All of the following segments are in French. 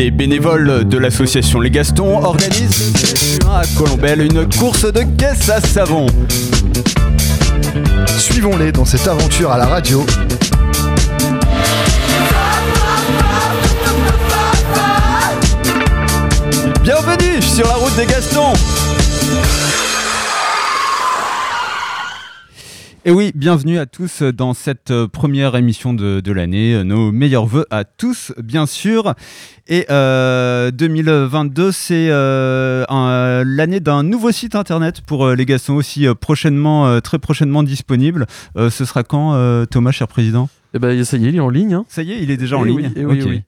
Les bénévoles de l'association Les Gastons organisent à Colombelle une course de caisse à savon. Suivons-les dans cette aventure à la radio. Bienvenue sur la route des Gastons Et oui, bienvenue à tous dans cette euh, première émission de, de l'année. Nos meilleurs voeux à tous, bien sûr. Et euh, 2022, c'est euh, l'année d'un nouveau site internet pour euh, les Gastons aussi euh, prochainement, euh, très prochainement disponible. Euh, ce sera quand, euh, Thomas, cher président? Eh ben, ça y est, il est en ligne. hein. Ça y est, il est déjà en Eh ligne. oui, eh oui, Ok. oui.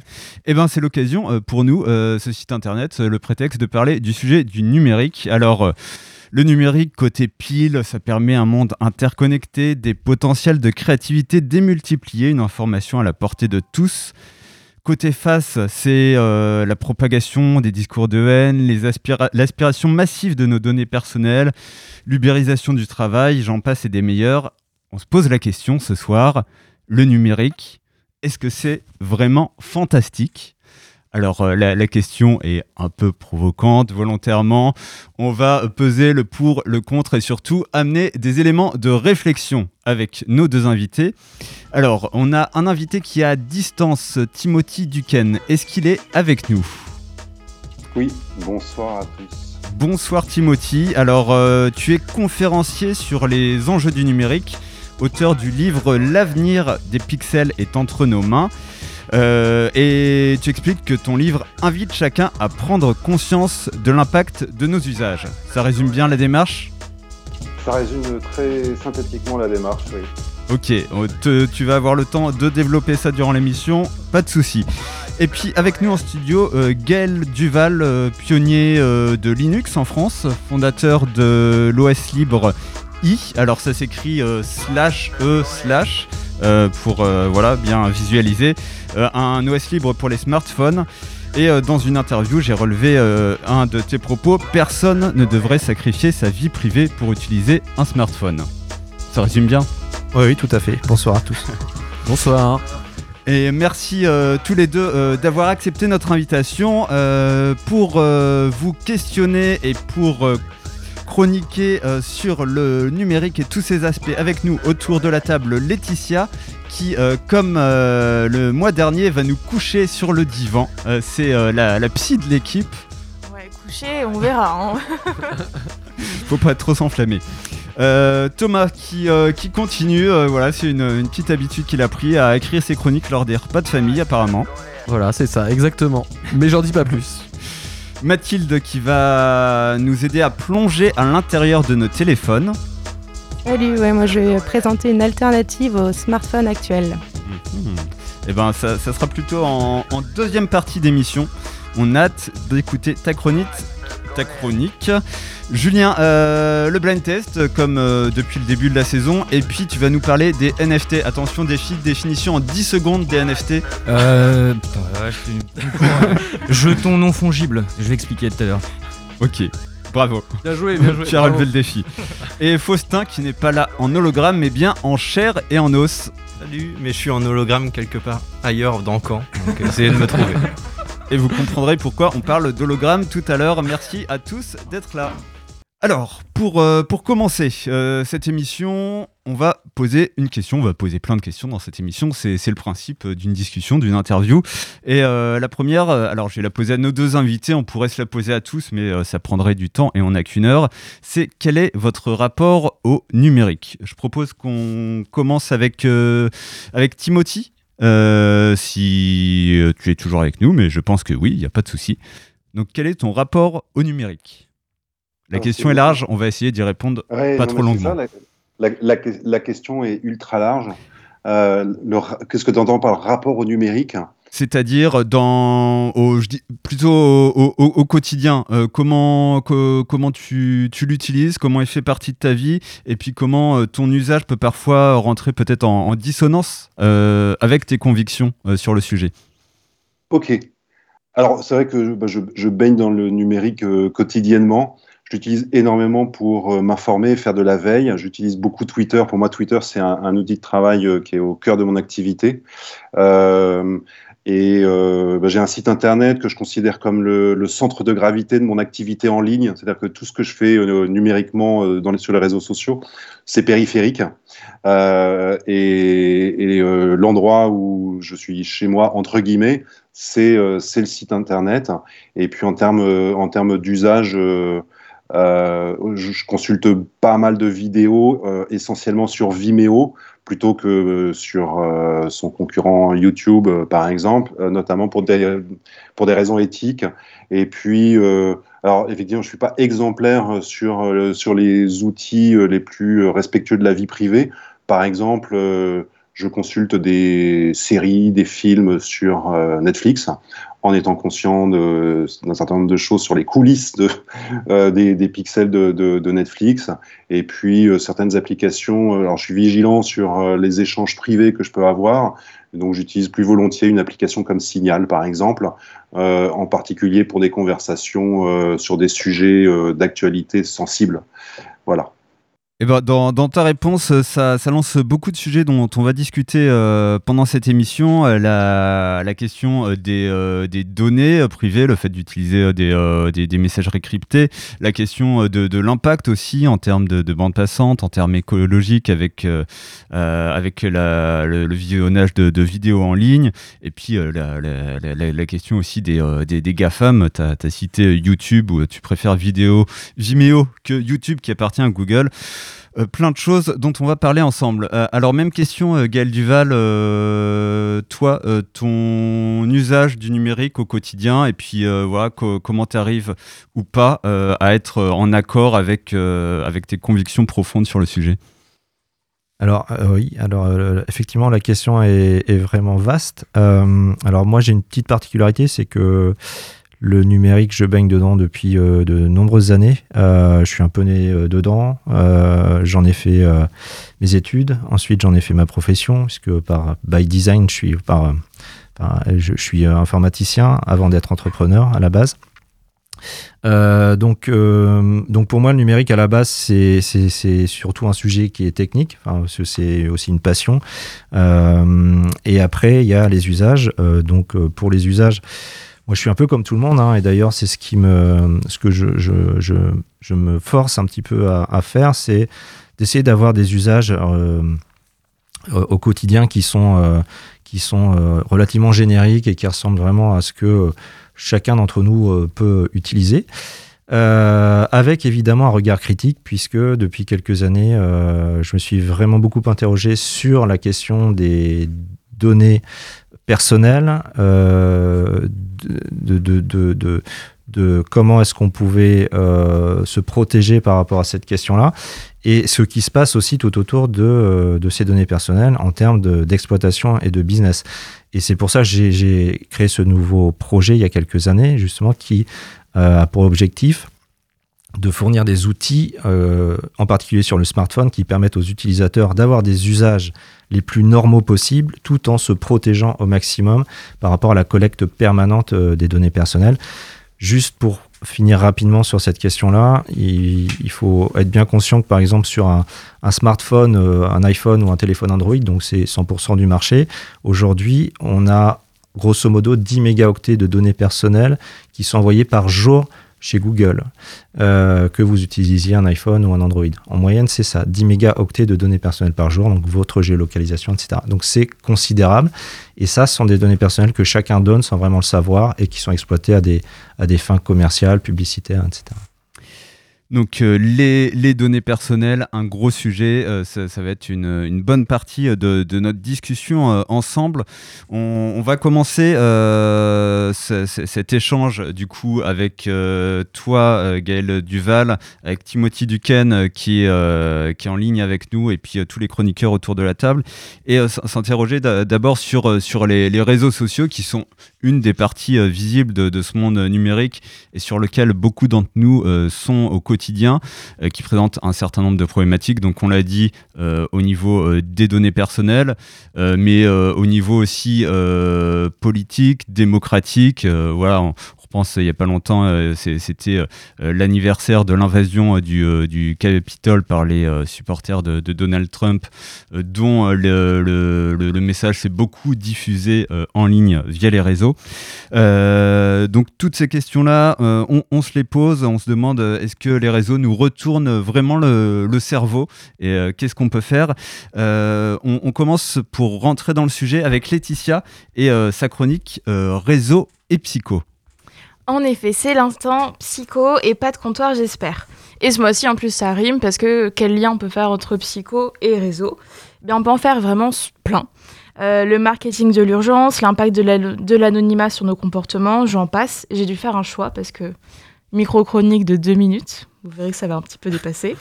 Eh ben, c'est l'occasion euh, pour nous, euh, ce site internet, euh, le prétexte de parler du sujet du numérique. Alors, euh, le numérique côté pile, ça permet un monde interconnecté, des potentiels de créativité démultipliés, une information à la portée de tous. Côté face, c'est euh, la propagation des discours de haine, l'aspiration massive de nos données personnelles, l'ubérisation du travail, j'en passe et des meilleurs. On se pose la question ce soir, le numérique, est-ce que c'est vraiment fantastique? Alors euh, la, la question est un peu provocante volontairement. On va peser le pour, le contre et surtout amener des éléments de réflexion avec nos deux invités. Alors on a un invité qui est à distance, Timothy Duquesne. Est-ce qu'il est avec nous? Oui, bonsoir à tous. Bonsoir Timothy. Alors euh, tu es conférencier sur les enjeux du numérique, auteur du livre L'avenir des pixels est entre nos mains. Euh, et tu expliques que ton livre invite chacun à prendre conscience de l'impact de nos usages. Ça résume bien la démarche? Ça résume très synthétiquement la démarche, oui. Ok, te- tu vas avoir le temps de développer ça durant l'émission, pas de souci. Et puis avec nous en studio, euh, Gaël Duval, euh, pionnier euh, de Linux en France, fondateur de l'OS libre i. Alors ça s'écrit slash e slash pour voilà bien visualiser un OS libre pour les smartphones. Et euh, dans une interview, j'ai relevé euh, un de tes propos personne ne devrait sacrifier sa vie privée pour utiliser un smartphone. Ça résume bien? Oui, oui, tout à fait. Bonsoir à tous. Bonsoir. Et merci euh, tous les deux euh, d'avoir accepté notre invitation euh, pour euh, vous questionner et pour euh, chroniquer euh, sur le numérique et tous ses aspects avec nous autour de la table Laetitia qui, euh, comme euh, le mois dernier, va nous coucher sur le divan. Euh, C'est euh, la, la psy de l'équipe. Ouais, couché, on verra. hein. faut pas trop s'enflammer. Euh, Thomas qui, euh, qui continue, euh, voilà, c'est une, une petite habitude qu'il a pris à écrire ses chroniques lors des repas de famille apparemment. Voilà, c'est ça, exactement. Mais j'en dis pas plus. Mathilde qui va nous aider à plonger à l'intérieur de nos téléphones. Salut, ouais, moi je vais présenter une alternative au smartphone actuel. Et ben ça, ça sera plutôt en, en deuxième partie d'émission. On a hâte d'écouter ta chronique. Ta chronique. Julien, euh, le blind test, comme euh, depuis le début de la saison. Et puis tu vas nous parler des NFT. Attention, défi, définition en 10 secondes des NFT. Euh. Putain, la vache, c'est une- Jeton non fongible, je vais expliquer tout à l'heure. Ok, bravo. Bien joué, bien joué. Tu as relevé le défi. Et Faustin qui n'est pas là en hologramme, mais bien en chair et en os. Salut, mais je suis en hologramme quelque part ailleurs dans Caen, donc essayez de me trouver. Et vous comprendrez pourquoi on parle d'hologramme tout à l'heure. Merci à tous d'être là. Alors, pour, euh, pour commencer euh, cette émission, on va poser une question. On va poser plein de questions dans cette émission. C'est le principe euh, d'une discussion, d'une interview. Et euh, la première, euh, alors je vais la poser à nos deux invités. On pourrait se la poser à tous, mais ça prendrait du temps et on n'a qu'une heure. C'est quel est votre rapport au numérique? Je propose qu'on commence avec, euh, avec Timothy. Euh, si tu es toujours avec nous, mais je pense que oui, il n'y a pas de souci. Donc, quel est ton rapport au numérique? La Alors, question est large, on va essayer d'y répondre. Ouais, Pas trop longuement. ça, la, la- la- la question est ultra large. Euh, Qu'est-ce que tu entends par rapport au numérique? C'est-à-dire dans, au, je dis, plutôt au, au- au quotidien, euh, comment, co- comment tu, tu l'utilises, comment il fait partie de ta vie, et puis comment euh, ton usage peut parfois rentrer peut-être en, en dissonance euh, avec tes convictions sur le sujet. Ok. Alors, c'est vrai que bah, je, je baigne dans le numérique quotidiennement. J'utilise énormément pour euh, m'informer, faire de la veille. J'utilise beaucoup Twitter. Pour moi, Twitter, c'est un, outil de travail euh, qui est au cœur de mon activité. Euh, et bah, j'ai un site internet que je considère comme le, centre de gravité de mon activité en ligne. C'est-à-dire que tout ce que je fais numériquement dans sur les réseaux sociaux, c'est périphérique. Et, et l'endroit où je suis chez moi, entre guillemets, c'est le site internet. Et puis en termes en termes d'usage, je, je, consulte pas mal de vidéos, essentiellement sur Vimeo plutôt que euh, sur euh, son concurrent YouTube, euh, par exemple, notamment pour des, pour des raisons éthiques. Et puis, alors effectivement, je ne suis pas exemplaire sur, sur les outils les plus respectueux de la vie privée. Par exemple, je consulte des séries, des films sur Netflix en étant conscient d'un certain nombre de choses sur les coulisses euh, des, pixels de, Netflix. Et puis euh, certaines applications, euh, alors je suis vigilant sur euh, les échanges privés que je peux avoir. Donc j'utilise plus volontiers une application comme Signal, par exemple, euh, en particulier pour des conversations sur des sujets d'actualité sensibles. Voilà. Eh ben, dans, ta réponse, euh, ça, lance beaucoup de sujets dont on va discuter euh, pendant cette émission. Euh, la, question euh, des, euh, données privées, le fait d'utiliser des, des, des, la question de, l'impact aussi en termes de, de, bande passante, en termes écologiques avec, avec le, visionnage de, vidéos en ligne, et puis la, question aussi des, des, des GAFAM. Tu as, as, cité YouTube où tu préfères vidéo Vimeo que YouTube qui appartient à Google. Euh, plein de choses dont on va parler ensemble. Euh, alors même question, euh, Gaël Duval, toi, ton usage du numérique au quotidien, et puis voilà, co comment tu arrives ou pas à être en accord avec, avec tes convictions profondes sur le sujet? Alors oui, alors effectivement la question est, est vraiment vaste. alors moi j'ai une petite particularité, c'est que le numérique, je baigne dedans depuis euh, de nombreuses années. Euh, je suis un peu né euh, dedans. J'en ai fait mes études. Ensuite, j'en ai fait ma profession, puisque par by design, je suis, par, je, suis informaticien avant d'être entrepreneur à la base. donc, donc pour moi, le numérique à la base, c'est surtout un sujet qui est technique. C'est aussi une passion. et après, il y a les usages. donc pour les usages, moi, je suis un peu comme tout le monde, hein, et d'ailleurs, c'est ce qui me, ce que je, je, je, me force un petit peu à, faire, c'est d'essayer d'avoir des usages euh, au quotidien qui sont, euh, qui sont euh, relativement génériques et qui ressemblent vraiment à ce que chacun d'entre nous peut utiliser. Avec évidemment un regard critique, puisque depuis quelques années, je me suis vraiment beaucoup interrogé sur la question des données personnelles, euh, de, de, de, de, comment est-ce qu'on pouvait euh, se protéger par rapport à cette question-là et ce qui se passe aussi tout autour de, euh, de ces données personnelles en termes d'exploitation et de business. Et c'est pour ça que j'ai créé ce nouveau projet il y a quelques années, justement, qui a pour objectif de fournir des outils, euh, en particulier sur le smartphone, qui permettent aux utilisateurs d'avoir des usages les plus normaux possibles, tout en se protégeant au maximum par rapport à la collecte permanente euh, des données personnelles. Juste pour finir rapidement sur cette question-là, il, faut être bien conscient que par exemple sur un, un smartphone, euh, un iPhone ou un téléphone Android, donc c'est 100% du marché, aujourd'hui on a grosso modo 10 mégaoctets de données personnelles qui sont envoyées par jour chez Google, euh, que vous utilisiez un iPhone ou un Android. En moyenne, c'est ça, 10 mégaoctets de données personnelles par jour, donc votre géolocalisation, etc. Donc c'est considérable. Et ça, ce sont des données personnelles que chacun donne sans vraiment le savoir et qui sont exploitées à des, à des fins commerciales, publicitaires, etc. Donc euh, les, données personnelles, un gros sujet, euh, ça, va être une, bonne partie de, de notre discussion euh, ensemble. On, va commencer euh, cet échange du coup avec euh, toi, Gaël Duval, avec Timothy Duquesne qui, est, en ligne avec nous et puis tous les chroniqueurs autour de la table et s'interroger d'abord sur, les, réseaux sociaux qui sont une des parties visibles de, ce monde numérique et sur lequel beaucoup d'entre nous sont au quotidien euh, qui présente un certain nombre de problématiques. Donc on l'a dit euh, au niveau euh, des données personnelles, mais au niveau aussi politique, démocratique. voilà, pense il n'y a pas longtemps, c'était l'anniversaire de l'invasion du, du Capitole par les supporters de, Donald Trump, dont le, message s'est beaucoup diffusé en ligne via les réseaux. donc toutes ces questions-là, on, se les pose, on se demande est-ce que les réseaux nous retournent vraiment le, cerveau et qu'est-ce qu'on peut faire? On, commence pour rentrer dans le sujet avec Laetitia et sa chronique réseau et psycho. En effet, c'est l'instant psycho et pas de comptoir, j'espère. Et ce mois-ci, en plus, ça rime parce que quel lien on peut faire entre psycho et réseau? Eh bien, On peut en faire vraiment plein. Euh, le marketing de l'urgence, l'impact de l'anonymat sur nos comportements, j'en passe. J'ai dû faire un choix parce que micro-chronique de deux minutes, vous verrez que ça va un petit peu dépasser.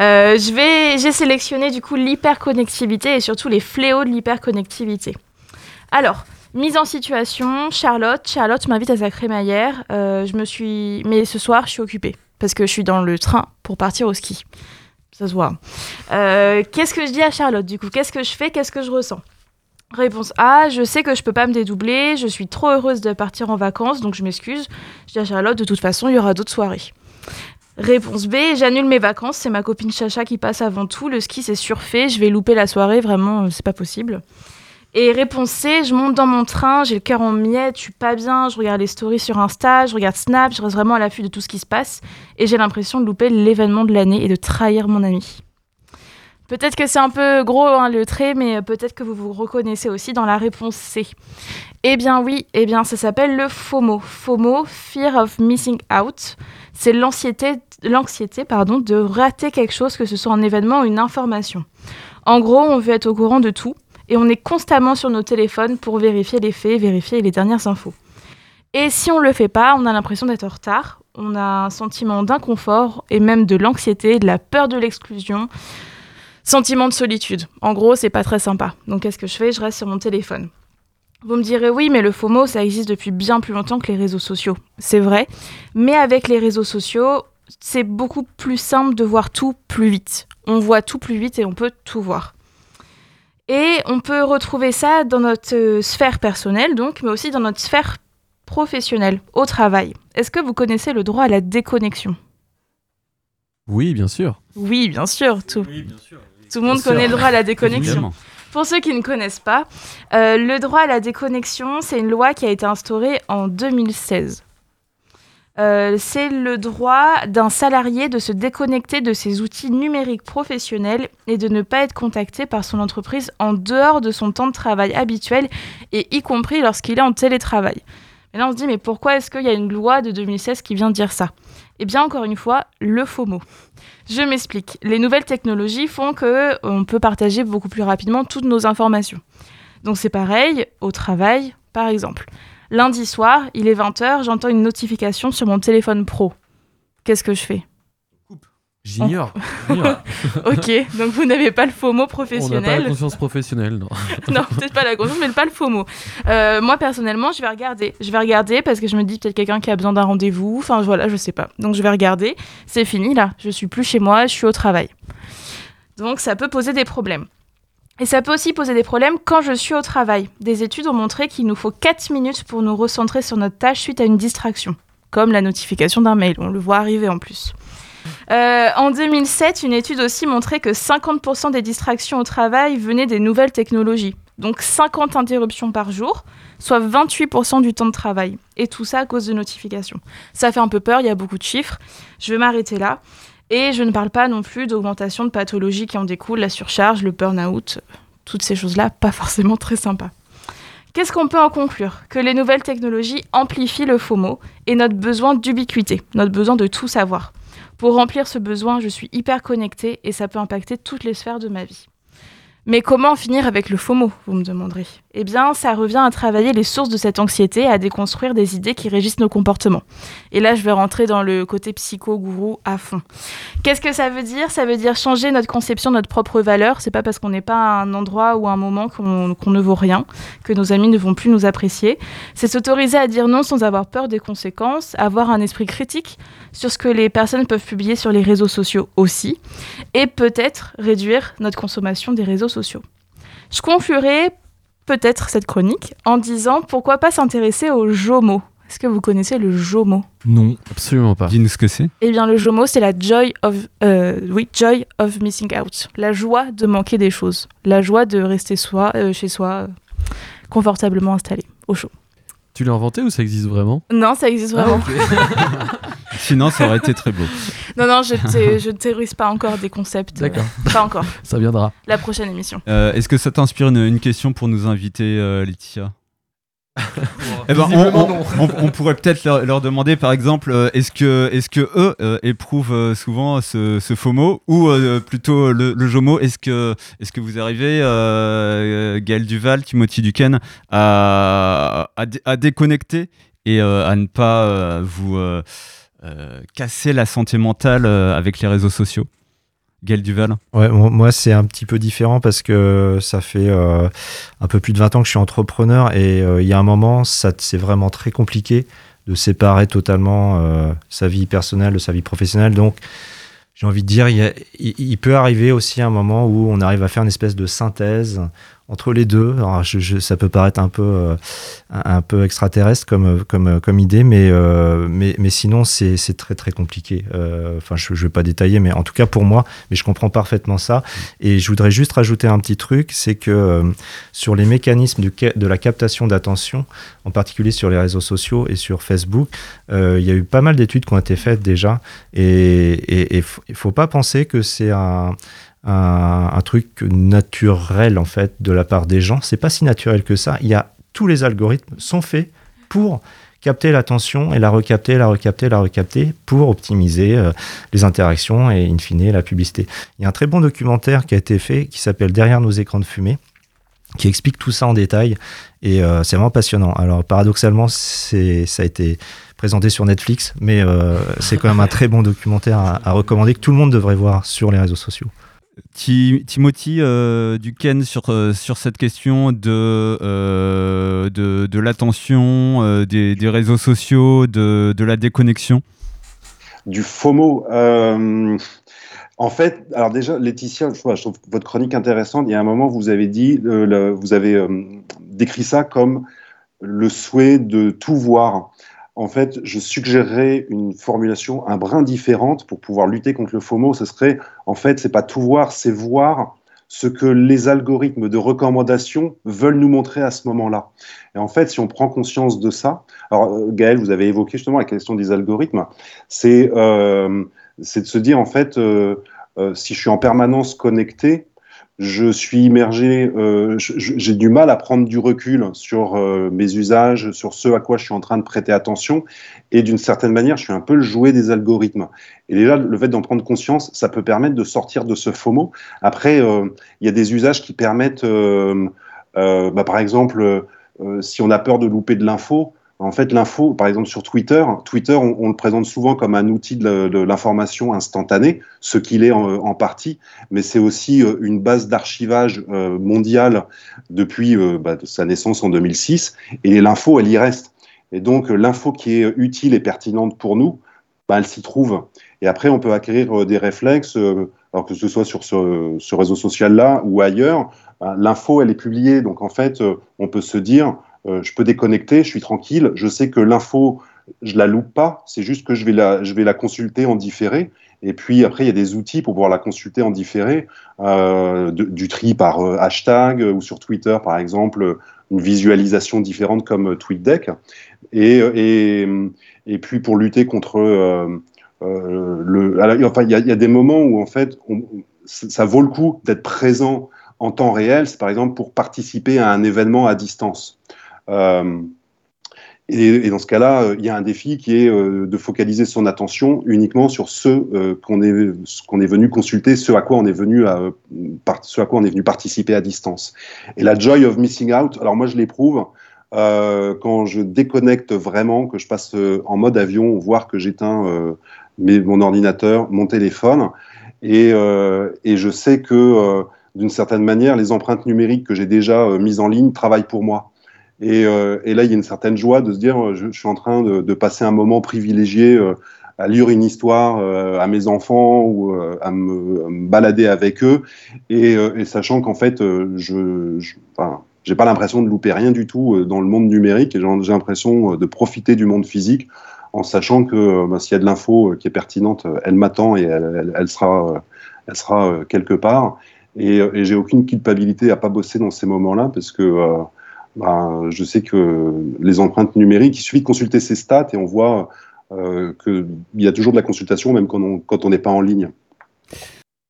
Euh, j'ai sélectionné du coup l'hyperconnectivité et surtout les fléaux de l'hyperconnectivité. Alors, Mise en situation, Charlotte. Charlotte m'invite à sa crémaillère. Euh, je me suis, mais ce soir, je suis occupée parce que je suis dans le train pour partir au ski. Ça se voit. Euh, qu'est-ce que je dis à Charlotte du coup? Qu'est-ce que je fais? Qu'est-ce que je ressens? Réponse A, je sais que je peux pas me dédoubler, je suis trop heureuse de partir en vacances, donc je m'excuse. Je dis à Charlotte, de toute façon, il y aura d'autres soirées. Réponse B, j'annule mes vacances, c'est ma copine Chacha qui passe avant tout, le ski c'est surfait, je vais louper la soirée, vraiment, c'est pas possible. Et réponse C, je monte dans mon train, j'ai le cœur en miettes, je suis pas bien, je regarde les stories sur Insta, je regarde Snap, je reste vraiment à l'affût de tout ce qui se passe et j'ai l'impression de louper l'événement de l'année et de trahir mon ami. Peut-être que c'est un peu gros hein, le trait, mais peut-être que vous vous reconnaissez aussi dans la réponse C. Eh bien oui, eh bien ça s'appelle le FOMO. FOMO, Fear of Missing Out. C'est l'anxiété, pardon, de rater quelque chose, que ce soit un événement ou une information. En gros, on veut être au courant de tout, et on est constamment sur nos téléphones pour vérifier les faits, vérifier les dernières infos. Et si on ne le fait pas, on a l'impression d'être en retard, on a un sentiment d'inconfort et même de l'anxiété, de la peur de l'exclusion, sentiment de solitude. En gros, c'est pas très sympa. Donc qu'est-ce que je fais? Je reste sur mon téléphone. Vous me direz oui, mais le FOMO, ça existe depuis bien plus longtemps que les réseaux sociaux. C'est vrai, mais avec les réseaux sociaux, c'est beaucoup plus simple de voir tout plus vite. On voit tout plus vite et on peut tout voir. Et on peut retrouver ça dans notre euh, sphère personnelle, donc, mais aussi dans notre sphère professionnelle, au travail. Est-ce que vous connaissez le droit à la déconnexion? Oui, bien sûr. Oui, bien sûr. Tout, tout le monde connaît le droit à la déconnexion. Pour ceux qui ne connaissent pas, euh, le droit à la déconnexion, c'est une loi qui a été instaurée en 2016. Euh, c'est le droit d'un salarié de se déconnecter de ses outils numériques professionnels et de ne pas être contacté par son entreprise en dehors de son temps de travail habituel et y compris lorsqu'il est en télétravail. Et là, on se dit, mais pourquoi est-ce qu'il y a une loi de 2016 qui vient dire ça? Eh bien, encore une fois, le faux mot. Je m'explique. Les nouvelles technologies font que on peut partager beaucoup plus rapidement toutes nos informations. Donc c'est pareil au travail, par exemple. Lundi soir, il est 20h, j'entends une notification sur mon téléphone pro. Qu'est-ce que je fais? J'ignore. ok, donc vous n'avez pas le faux mot professionnel. On n'a pas la conscience professionnelle, non. non, peut-être pas la conscience, mais pas le faux mot. Euh, moi, personnellement, je vais regarder. Je vais regarder parce que je me dis peut-être quelqu'un qui a besoin d'un rendez-vous. Enfin, voilà, je sais pas. Donc, je vais regarder. C'est fini, là. Je suis plus chez moi, je suis au travail. Donc, ça peut poser des problèmes. Et ça peut aussi poser des problèmes quand je suis au travail. Des études ont montré qu'il nous faut 4 minutes pour nous recentrer sur notre tâche suite à une distraction, comme la notification d'un mail, on le voit arriver en plus. Euh, en 2007, une étude aussi montrait que 50% des distractions au travail venaient des nouvelles technologies. Donc 50 interruptions par jour, soit 28% du temps de travail. Et tout ça à cause de notifications. Ça fait un peu peur, il y a beaucoup de chiffres. Je vais m'arrêter là. Et je ne parle pas non plus d'augmentation de pathologies qui en découlent, la surcharge, le burn-out, toutes ces choses-là, pas forcément très sympas. Qu'est-ce qu'on peut en conclure? Que les nouvelles technologies amplifient le FOMO et notre besoin d'ubiquité, notre besoin de tout savoir. Pour remplir ce besoin, je suis hyper connectée et ça peut impacter toutes les sphères de ma vie. Mais comment finir avec le FOMO, vous me demanderez? Eh bien, ça revient à travailler les sources de cette anxiété, à déconstruire des idées qui régissent nos comportements. Et là, je vais rentrer dans le côté psycho-gourou à fond. Qu'est-ce que ça veut dire? Ça veut dire changer notre conception notre propre valeur. C'est pas parce qu'on n'est pas à un endroit ou à un moment qu'on ne vaut rien, que nos amis ne vont plus nous apprécier. C'est s'autoriser à dire non sans avoir peur des conséquences, avoir un esprit critique sur ce que les personnes peuvent publier sur les réseaux sociaux aussi, et peut-être réduire notre consommation des réseaux sociaux. Je conclurai peut-être cette chronique en disant pourquoi pas s'intéresser au JOMO. Est-ce que vous connaissez le JOMO? Non, absolument pas. Dis-nous ce que c'est. Eh bien, le JOMO, c'est la joy of, euh, oui, joy of missing out. La joie de manquer des choses. La joie de rester soi, euh, chez soi, euh, confortablement installé, au chaud. Tu l'as inventé ou ça existe vraiment? Non, ça existe vraiment. Sinon, ça aurait été très beau. Non, non, je ne je ne théorise pas encore des concepts. euh, D'accord. pas encore. Ça viendra. La prochaine émission. Euh, Est-ce que ça t'inspire une, une question pour nous inviter, euh, Laetitia? Eh ben, on, Visiblement, on- non. on- on pourrait peut-être leur, leur demander, par exemple, euh, est-ce que, est que eux euh, éprouvent euh, souvent ce, ce FOMO ou euh, plutôt le, le JOMO? Est-ce que, est que vous arrivez, euh, Gaël Duval, Timothy Duquesne, à, à, dé- à déconnecter et euh, à ne pas euh, vous casser la santé mentale euh, avec les réseaux sociaux Gaël Duval Ouais, mo- moi, c'est un petit peu différent parce que ça fait euh, un peu plus de 20 ans que je suis entrepreneur et euh, il y a un moment, ça, c'est vraiment très compliqué de séparer totalement euh, sa vie personnelle de sa vie professionnelle. Donc, j'ai envie de dire, il- il peut arriver aussi un moment où on arrive à faire une espèce de synthèse entre les deux. Ça peut paraître un peu, euh, extraterrestre comme, comme, comme idée, mais, euh, sinon, c'est très très compliqué. Euh, Enfin, je ne vais pas détailler, mais en tout cas pour moi, mais je comprends parfaitement ça. Et je voudrais juste rajouter un petit truc, c'est que euh, sur les mécanismes de la captation d'attention, en particulier sur les réseaux sociaux et sur Facebook, euh, il y a eu pas mal d'études qui ont été faites déjà. Et il ne faut pas penser que c'est un, un, truc naturel, en fait, de la part des gens. C'est pas si naturel que ça. Il y a, tous les algorithmes sont faits pour capter l'attention et la recapter, la recapter, la recapter pour optimiser euh, les interactions et in fine la publicité. Il y a un très bon documentaire qui a été fait qui s'appelle Derrière nos écrans de fumée qui explique tout ça en détail et euh, c'est vraiment passionnant. Alors paradoxalement, c'est ça a été présenté sur Netflix, mais euh, c'est quand même un très bon documentaire à recommander que tout le monde devrait voir sur les réseaux sociaux. Ti- Timothy euh, Duquesne sur, euh, sur cette question de, euh, de, l'attention, euh, des, réseaux sociaux, de, de la déconnexion? Du FOMO. en fait, alors déjà, Laetitia, je, trouve votre chronique intéressante. Il y a un moment, vous avez dit, vous avez décrit ça comme le souhait de tout voir. En fait, je suggérerais une formulation un brin différente pour pouvoir lutter contre le FOMO. Ce serait, en fait, c'est pas tout voir, c'est voir ce que les algorithmes de recommandation veulent nous montrer à ce moment-là. Et en fait, si on prend conscience de ça, alors euh, Gaël, vous avez évoqué justement la question des algorithmes, c'est euh, de se dire en fait, euh, si je suis en permanence connecté, je suis immergé, euh, j'ai du mal à prendre du recul sur euh, mes usages, sur ce à quoi je suis en train de prêter attention, et d'une certaine manière, je suis un peu le jouet des algorithmes. Et déjà, le fait d'en prendre conscience, ça peut permettre de sortir de ce FOMO. Après, euh, il y a des usages qui permettent, bah, par exemple, si on a peur de louper de l'info, en fait, l'info, par exemple sur Twitter, Twitter, on, le présente souvent comme un outil de, l'information instantanée, ce qu'il est en, partie, mais c'est aussi euh, une base d'archivage euh, mondiale depuis euh, bah, sa naissance en 2006, et l'info, elle y reste. Et donc, l'info qui est utile et pertinente pour nous, bah, elle s'y trouve. Et après, on peut acquérir des réflexes, alors que ce soit sur ce, réseau social-là ou ailleurs, bah, l'info, elle est publiée. Donc, en fait, on peut se dire, euh, je peux déconnecter, je suis tranquille, je sais que l'info, je la loupe pas, c'est juste que je vais la, je vais la consulter en différé. Et puis après, il y a des outils pour pouvoir la consulter en différé, euh, du tri par euh, hashtag ou sur Twitter, par exemple, une visualisation différente comme TweetDeck. Et, et, et puis pour lutter contre le, enfin, il y, a- des moments où en fait, ça vaut le coup d'être présent en temps réel. C'est par exemple pour participer à un événement à distance. Euh, et, dans ce cas-là, euh, il y a un défi qui est euh, de focaliser son attention uniquement sur ce qu'on est, qu'on est venu consulter, ce à quoi on est venu, à, ce à quoi on est venu participer à distance. Et la joy of missing out, alors moi je l'éprouve quand je déconnecte vraiment, que je passe en mode avion, voire que j'éteins mon ordinateur, mon téléphone, et, je sais que d'une certaine manière, les empreintes numériques que j'ai déjà mises en ligne travaillent pour moi. Et, euh, et là, il y a une certaine joie de se dire, euh, je, suis en train de, passer un moment privilégié euh, à lire une histoire à mes enfants ou à, me, balader avec eux, et, sachant qu'en fait, je, je- j'ai pas l'impression de louper rien du tout dans le monde numérique j'ai l'impression de profiter du monde physique en sachant que bah, s'il y a de l'info qui est pertinente, elle m'attend et elle, elle, sera, elle sera quelque part. Et, et j'ai aucune culpabilité à pas bosser dans ces moments-là parce que bah, je sais que les empreintes numériques, il suffit de consulter ces stats et on voit euh, qu'il y a toujours de la consultation, même quand on n'est pas en ligne.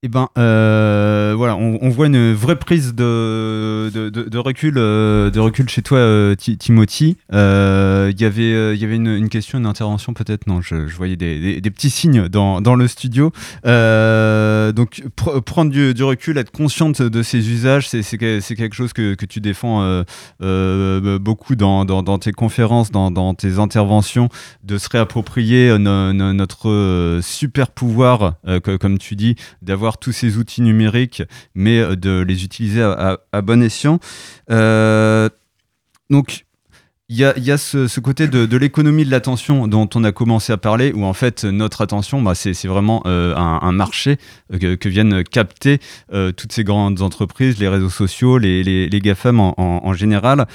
Eh ben, euh, voilà, on, voit une vraie prise de, recul, euh, de recul chez toi, euh, Timothy. Il y avait, y avait une, question, une intervention peut-être? Non, je, voyais des, petits signes dans, le studio. donc, prendre du, recul, être consciente de ces usages, c'est quelque chose que, tu défends beaucoup dans, tes conférences, dans, tes interventions, de se réapproprier notre super pouvoir, comme tu dis, d'avoir tous ces outils numériques, mais euh, de les utiliser à, bon escient. Euh, donc, il y a, ce, côté de, l'économie de l'attention dont on a commencé à parler, où en fait notre attention, bah, c'est vraiment euh, un, marché que, viennent capter toutes ces grandes entreprises, les réseaux sociaux, les, les, GAFAM en, général.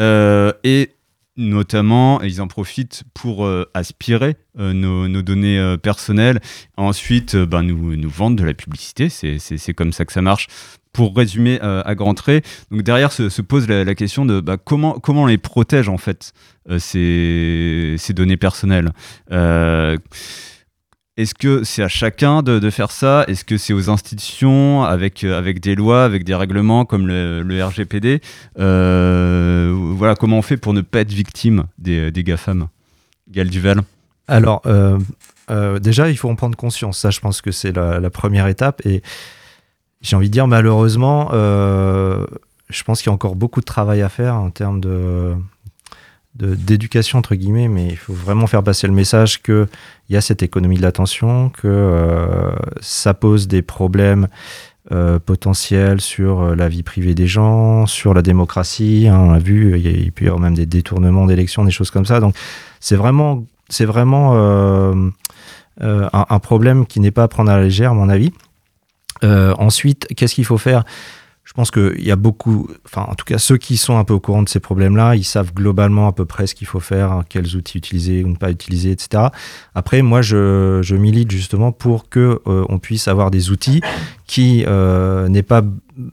et notamment, ils en profitent pour euh, aspirer euh, nos, données euh, personnelles, ensuite ben, nous, nous vendre de la publicité, c'est comme ça que ça marche. Pour résumer à grands traits, donc derrière se, pose la, question de bah, comment, comment on les protège en fait, ces, données personnelles. Est-ce que c'est à chacun de, faire ça? Est-ce que c'est aux institutions avec, euh, avec des lois, avec des règlements comme le, RGPD euh, Voilà, comment on fait pour ne pas être victime des, des GAFAM? Gal Duval Alors, euh, déjà, il faut en prendre conscience. Ça, je pense que c'est la, première étape. Et j'ai envie de dire, malheureusement, je pense qu'il y a encore beaucoup de travail à faire en termes de d'éducation entre guillemets, mais il faut vraiment faire passer le message que il y a cette économie de l'attention, que euh, ça pose des problèmes euh, potentiels sur euh, la vie privée des gens, sur la démocratie. Hein, on a vu, il, peut y avoir même des détournements d'élections, des choses comme ça. Donc c'est vraiment, c'est vraiment un, un, problème qui n'est pas à prendre à la légère, à mon avis. ensuite, qu'est-ce qu'il faut faire? Je pense qu'il y a beaucoup, enfin en tout cas ceux qui sont un peu au courant de ces problèmes-là, ils savent globalement à peu près ce qu'il faut faire, hein, quels outils utiliser ou ne pas utiliser, etc. Après, moi, je, milite justement pour que euh, on puisse avoir des outils qui euh, n'aient pas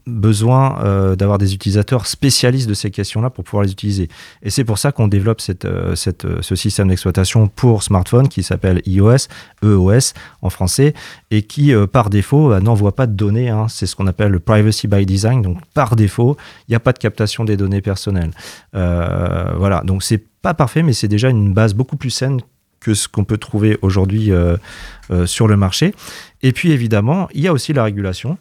besoin euh, d'avoir des utilisateurs spécialistes de ces questions-là pour pouvoir les utiliser. Et c'est pour ça qu'on développe cette, euh, euh, ce système d'exploitation pour smartphone qui s'appelle iOS, EOS en français, et qui par défaut n'envoie pas de données. Hein. C'est ce qu'on appelle le privacy by design. Donc par défaut, il n'y a pas de captation des données personnelles. voilà, donc c'est pas parfait, mais c'est déjà une base beaucoup plus saine que ce qu'on peut trouver aujourd'hui sur le marché. Et puis évidemment, il y a aussi la régulation.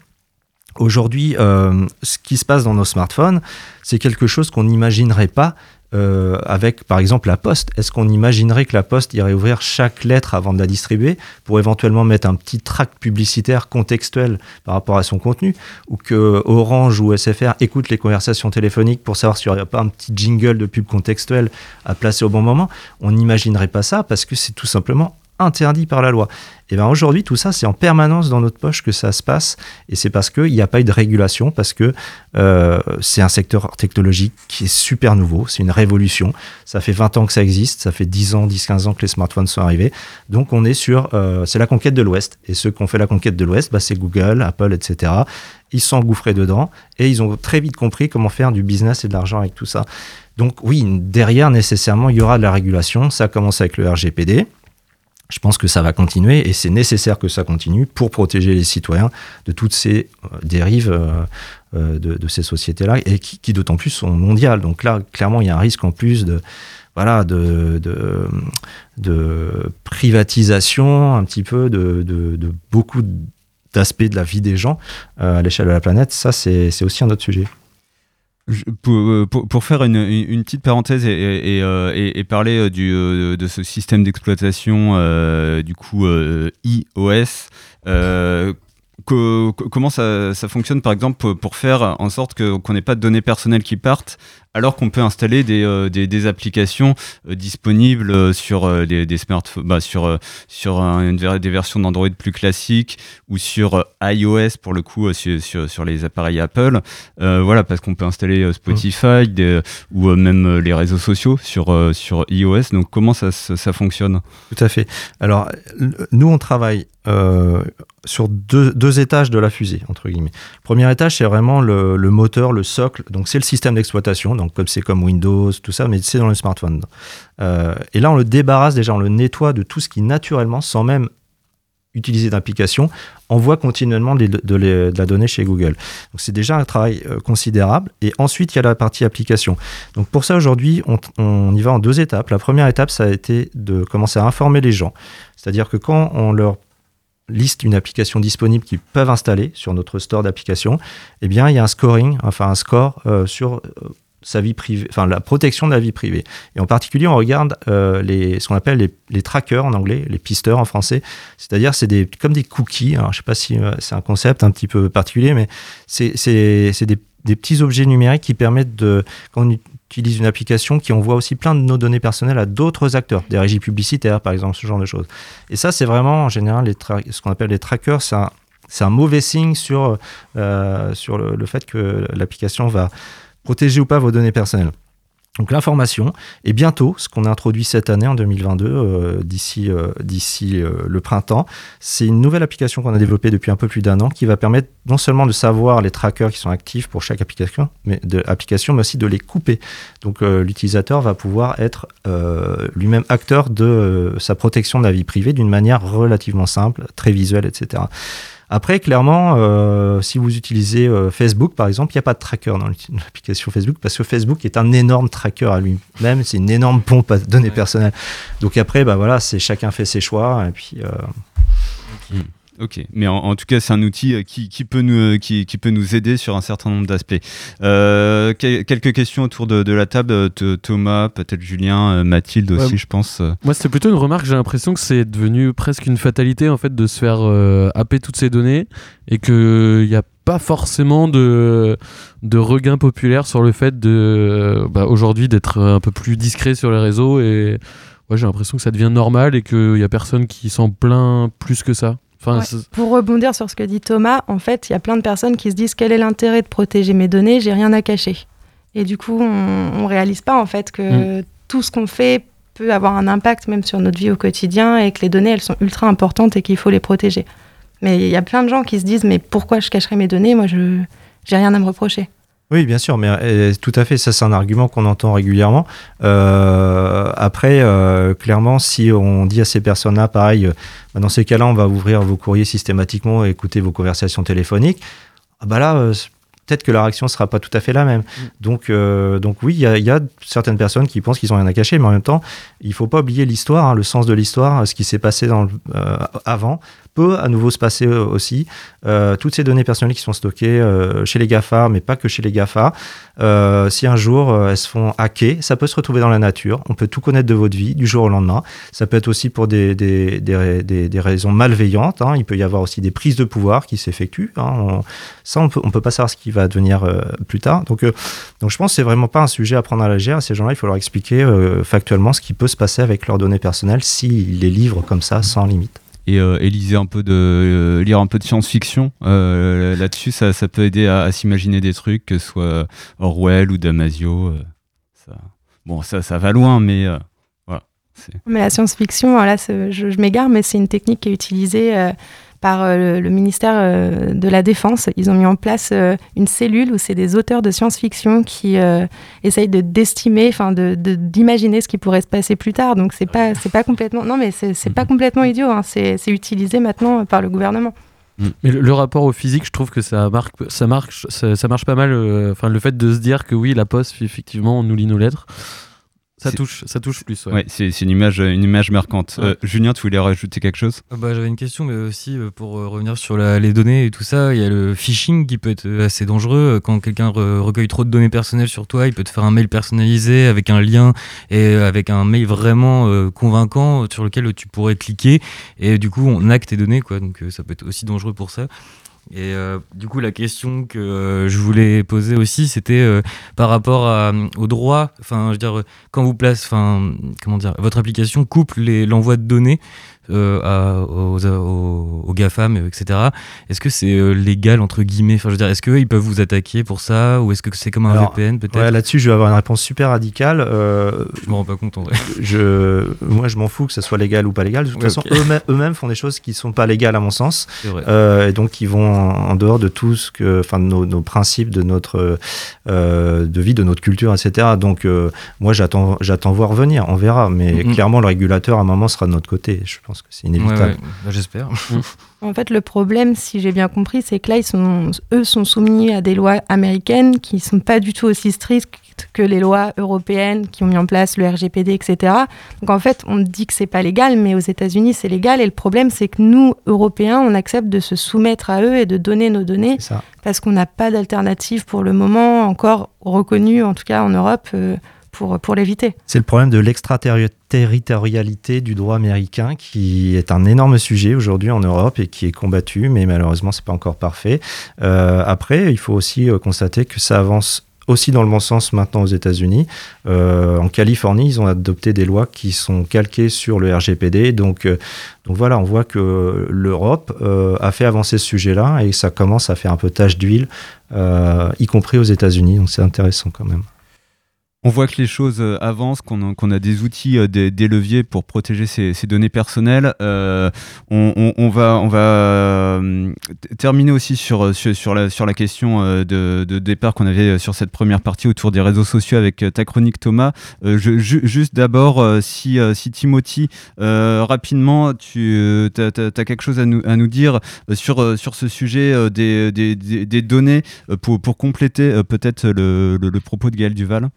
Aujourd'hui, euh, ce qui se passe dans nos smartphones, c'est quelque chose qu'on n'imaginerait pas euh, avec, par exemple, la poste. Est-ce qu'on imaginerait que la poste irait ouvrir chaque lettre avant de la distribuer pour éventuellement mettre un petit tract publicitaire contextuel par rapport à son contenu? Ou que Orange ou SFR écoutent les conversations téléphoniques pour savoir s'il n'y aurait pas un petit jingle de pub contextuel à placer au bon moment? On n'imaginerait pas ça parce que c'est tout simplement interdit par la loi. Et bien aujourd'hui, tout ça, c'est en permanence dans notre poche que ça se passe. Et c'est parce qu'il n'y a pas eu de régulation, parce que euh, c'est un secteur technologique qui est super nouveau, c'est une révolution. Ça fait 20 ans que ça existe, ça fait 10 ans, 10-15 ans que les smartphones sont arrivés. Donc on est sur, euh, c'est la conquête de l'Ouest. Et ceux qui ont fait la conquête de l'Ouest, bah, c'est Google, Apple, etc. Ils sont engouffrés dedans et ils ont très vite compris comment faire du business et de l'argent avec tout ça. Donc oui, derrière, nécessairement, il y aura de la régulation. Ça commence avec le RGPD je pense que ça va continuer et c'est nécessaire que ça continue pour protéger les citoyens de toutes ces euh, dérives euh, euh, de, ces sociétés-là et qui, d'autant plus sont mondiales. Donc là, clairement, il y a un risque en plus de, privatisation un petit peu de, beaucoup d'aspects de la vie des gens à l'échelle de la planète. Ça, c'est aussi un autre sujet. Euh, pour, pour, faire une, une, petite parenthèse et, euh, parler euh, du, de ce système d'exploitation du coup iOS, comment ça, fonctionne par exemple pour faire en sorte qu'on n'ait pas de données personnelles qui partent alors qu'on peut installer des, euh, des, applications euh, disponibles euh, sur des, smartphones, bah, sur, sur des versions d'Android plus classiques ou sur iOS pour le coup sur, sur, les appareils Apple. voilà, parce qu'on peut installer Spotify ou même les réseaux sociaux sur, sur iOS. Donc comment ça, ça, fonctionne? Tout à fait. Alors nous on travaille sur deux, étages de la fusée, entre guillemets. Le premier étage, c'est vraiment le, le, moteur, le socle. Donc, c'est le système d'exploitation. Donc, comme c'est comme Windows, tout ça, mais c'est dans le smartphone. Euh, et là, on le débarrasse déjà, on le nettoie de tout ce qui, naturellement, sans même utiliser d'application, envoie continuellement de, de, la donnée chez Google. Donc, c'est déjà un travail euh, considérable. Et ensuite, il y a la partie application. Donc, pour ça, aujourd'hui, on, on y va en deux étapes. La première étape, ça a été de commencer à informer les gens. C'est-à-dire que quand on leur liste une application disponible qu'ils peuvent installer sur notre store d'applications, eh bien, il y a un scoring, enfin un score euh, sur euh, sa vie privée, enfin la protection de la vie privée. Et en particulier, on regarde euh, ce qu'on appelle les, trackers en anglais, les pisteurs en français. C'est-à-dire, c'est des, comme des cookies. Alors, je ne sais pas si c'est un concept un petit peu particulier, mais c'est des, des, petits objets numériques qui permettent de, utilise une application qui envoie aussi plein de nos données personnelles à d'autres acteurs, des régies publicitaires par exemple, ce genre de choses. Et ça, c'est vraiment en général ce qu'on appelle les trackers, c'est un, mauvais signe sur, euh, le, fait que l'application va protéger ou pas vos données personnelles. Donc l'information, et bientôt, ce qu'on a introduit cette année en 2022, euh, d'ici euh, d'ici euh, le printemps, c'est une nouvelle application qu'on a développée depuis un peu plus d'un an qui va permettre non seulement de savoir les trackers qui sont actifs pour chaque application, mais, de, application, mais aussi de les couper. Donc l'utilisateur va pouvoir être lui-même acteur de sa protection de la vie privée d'une manière relativement simple, très visuelle, etc. Après, clairement, euh, si vous utilisez euh, Facebook, par exemple, il n'y a pas de tracker dans l'application Facebook parce que Facebook est un énorme tracker à lui-même. C'est une énorme pompe à données personnelles. Donc après, bah voilà, c'est chacun fait ses choix et puis. Euh. Ok, mais en, tout cas, c'est un outil euh, qui, peut nous, euh, qui, peut nous aider sur un certain nombre d'aspects. Euh, quelques questions autour de, la table. Thomas, peut-être Julien, Mathilde aussi, je pense. Moi, c'était plutôt une remarque. J'ai l'impression que c'est devenu presque une fatalité en fait de se faire happer toutes ces données et qu'il n'y a pas forcément de, de regain populaire sur le fait de bah, aujourd'hui d'être un peu plus discret sur les réseaux et ouais, j'ai l'impression que ça devient normal et qu'il n'y a personne qui s'en plaint plus que ça. Pour rebondir sur ce que dit Thomas, en fait, il y a plein de personnes qui se disent quel est l'intérêt de protéger mes données, j'ai rien à cacher. Et du coup, on, ne réalise pas en fait que mm. tout ce qu'on fait peut avoir un impact même sur notre vie au quotidien et que les données elles sont ultra importantes et qu'il faut les protéger. Mais il y a plein de gens qui se disent mais pourquoi je cacherais mes données? Moi, je j'ai rien à me reprocher. Oui, bien sûr, mais euh, tout à fait, ça c'est un argument qu'on entend régulièrement. Euh, après, euh, clairement, si on dit à ces personnes-là, pareil, bah, dans ces cas-là, on va ouvrir vos courriers systématiquement et écouter vos conversations téléphoniques, ah bah là, peut-être que la réaction ne sera pas tout à fait la même. Mm. Donc, donc oui, il y, a certaines personnes qui pensent qu'ils n'ont rien à cacher, mais en même temps, il ne faut pas oublier l'histoire, hein, le sens de l'histoire, ce qui s'est passé dans avant peut à nouveau se passer euh, aussi. Euh, toutes ces données personnelles qui sont stockées euh, chez les GAFA, mais pas que chez les GAFA, si un jour elles se font hacker, ça peut se retrouver dans la nature. On peut tout connaître de votre vie du jour au lendemain. Ça peut être aussi pour des, des, des, des, raisons malveillantes. Hein. Il peut y avoir aussi des prises de pouvoir qui s'effectuent. Hein. ça, on peut, on peut pas savoir ce qui va advenir plus tard. Donc, donc je pense que c'est vraiment pas un sujet à prendre à la légère. Ces gens-là, il faut leur expliquer factuellement ce qui peut se passer avec leurs données personnelles s'ils les livrent comme ça, sans limite et, euh, euh, lire un peu de science-fiction euh, là-dessus ça, peut aider à, s'imaginer des trucs que ce soit Orwell ou Damasio bon ça ça va loin mais voilà mais la science-fiction voilà je, je m'égare mais c'est une technique qui est utilisée par euh, le, ministère euh, de la Défense. Ils ont mis en place euh, une cellule où c'est des auteurs de science-fiction qui essayent de d'estimer, enfin de, d'imaginer ce qui pourrait se passer plus tard. Donc c'est pas c'est pas complètement non mais c'est, pas complètement idiot. Hein. C'est, utilisé maintenant par le gouvernement. Mm. Le, rapport au physique, je trouve que ça marque, ça marche, ça, marche pas mal. Enfin, le fait de se dire que oui, la poste, effectivement, on nous lit nos lettres. Ça touche, ça touche plus. Ouais, c'est une image, une image marquante. Euh, Julien, tu voulais rajouter quelque chose? Ah bah, J'avais une question, mais aussi euh, pour euh, revenir sur les données et tout ça, il y a le phishing qui peut être assez dangereux. Quand quelqu'un recueille trop de données personnelles sur toi, il peut te faire un mail personnalisé avec un lien et avec un mail vraiment convaincant sur lequel tu pourrais cliquer et du coup on hack tes données, quoi. Donc ça peut être aussi dangereux pour ça. Et euh, du coup, la question que euh, je voulais poser aussi, c'était euh, par rapport au droit. Enfin, je veux dire, quand vous placez, enfin, comment dire, votre application coupe les- l'envoi de données à- aux, aux, aux GAFAM, euh, etc. Est-ce que c'est euh, légal, entre guillemets? Enfin, je veux dire, est-ce qu'ils peuvent vous attaquer pour ça? Ou est-ce que c'est comme un Alors, VPN, peut-être? Ouais, là-dessus, je vais avoir une réponse super radicale. Euh, Je me rends pas compte, en vrai. je, moi, je m'en fous que ça soit légal ou pas légal. De toute Ouais, façon, eux-mêmes- font des choses qui sont pas légales à mon sens. Euh, et donc qui vont en, en dehors de tout ce que, enfin, de nos, nos principes, de notre euh, de vie, de notre culture, etc. Donc euh, moi j'attends, j'attends voir venir, on verra. Mais clairement le régulateur à un moment sera de notre côté. Je pense que c'est inévitable. ouais. Bah, J'espère. En fait, le problème, si j'ai bien compris, c'est que là, ils sont, eux sont soumis à des lois américaines qui sont pas du tout aussi strictes que les lois européennes qui ont mis en place le RGPD, etc. Donc en fait, on dit que c'est pas légal, mais aux États-Unis, c'est légal. Et le problème, c'est que nous, Européens, on accepte de se soumettre à eux et de donner nos données parce qu'on n'a pas d'alternative pour le moment encore reconnue, en tout cas en Europe, euh, pour, l'éviter. C'est le problème de l'extraterritorialité du droit américain qui est un énorme sujet aujourd'hui en Europe et qui est combattu, mais malheureusement c'est pas encore parfait. Euh, après, il faut aussi euh, constater que ça avance aussi dans le bon sens maintenant aux États-Unis. Euh, en Californie, ils ont adopté des lois qui sont calquées sur le RGPD. Donc, donc voilà, on voit que l'Europe a fait avancer ce sujet-là et ça commence à faire un peu tache d'huile, y compris aux États-Unis. Donc c'est intéressant quand même. On voit que les choses euh, avancent, qu'on a, des outils, euh, des, leviers pour protéger ces, données personnelles. Euh, on, va, terminer aussi sur, la, question de, départ qu'on avait sur cette première partie autour des réseaux sociaux avec ta chronique Thomas. Juste d'abord, si, Timothy, rapidement, tu as, quelque chose à nous, dire sur, ce sujet des, données pour, compléter peut-être le propos de Gaël Duval?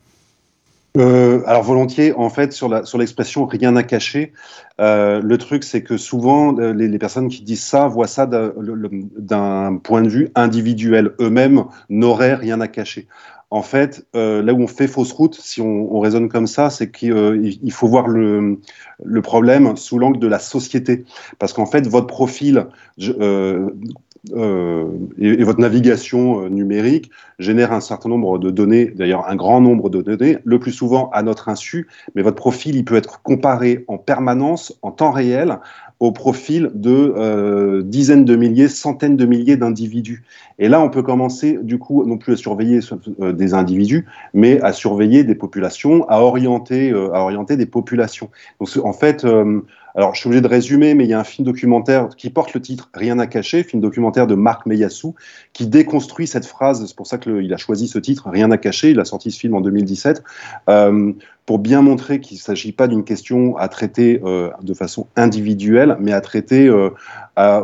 Euh, alors volontiers, en fait, sur la sur l'expression rien à cacher, euh, le truc c'est que souvent euh, les, personnes qui disent ça voient ça d'un point de vue individuel. Eux-mêmes n'auraient rien à cacher. En fait, là où on fait fausse route, si on, on raisonne comme ça, c'est qu'il il faut voir le, le problème sous l'angle de la société. Parce qu'en fait, votre profil euh, et, votre navigation euh, numérique génère un certain nombre de données, d'ailleurs un grand nombre de données, le plus souvent à notre insu, mais votre profil, il peut être comparé en permanence, en temps réel, au profil de euh, dizaines de milliers, centaines de milliers d'individus. Et là, on peut commencer, du coup, non plus à surveiller des individus, mais à surveiller des populations, à orienter, à orienter des populations. Donc, en fait, alors je suis obligé de résumer, mais il y a un film documentaire qui porte le titre Rien à cacher, film documentaire de Marc Meyassou, qui déconstruit cette phrase. C'est pour ça qu'il a choisi ce titre, Rien à cacher. Il a sorti ce film en 2017. Euh, pour bien montrer qu'il ne s'agit pas d'une question à traiter euh, de façon individuelle, mais à traiter euh, à,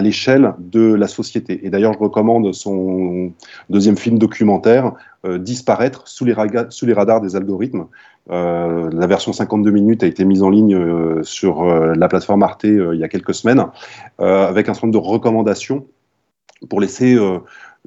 l'échelle de la société. Et d'ailleurs, je recommande son deuxième film documentaire, Disparaître sous les radars des algorithmes. Euh, la version 52 minutes a été mise en ligne euh, sur euh, la plateforme Arte il y a quelques semaines, avec un certain nombre de recommandations pour laisser,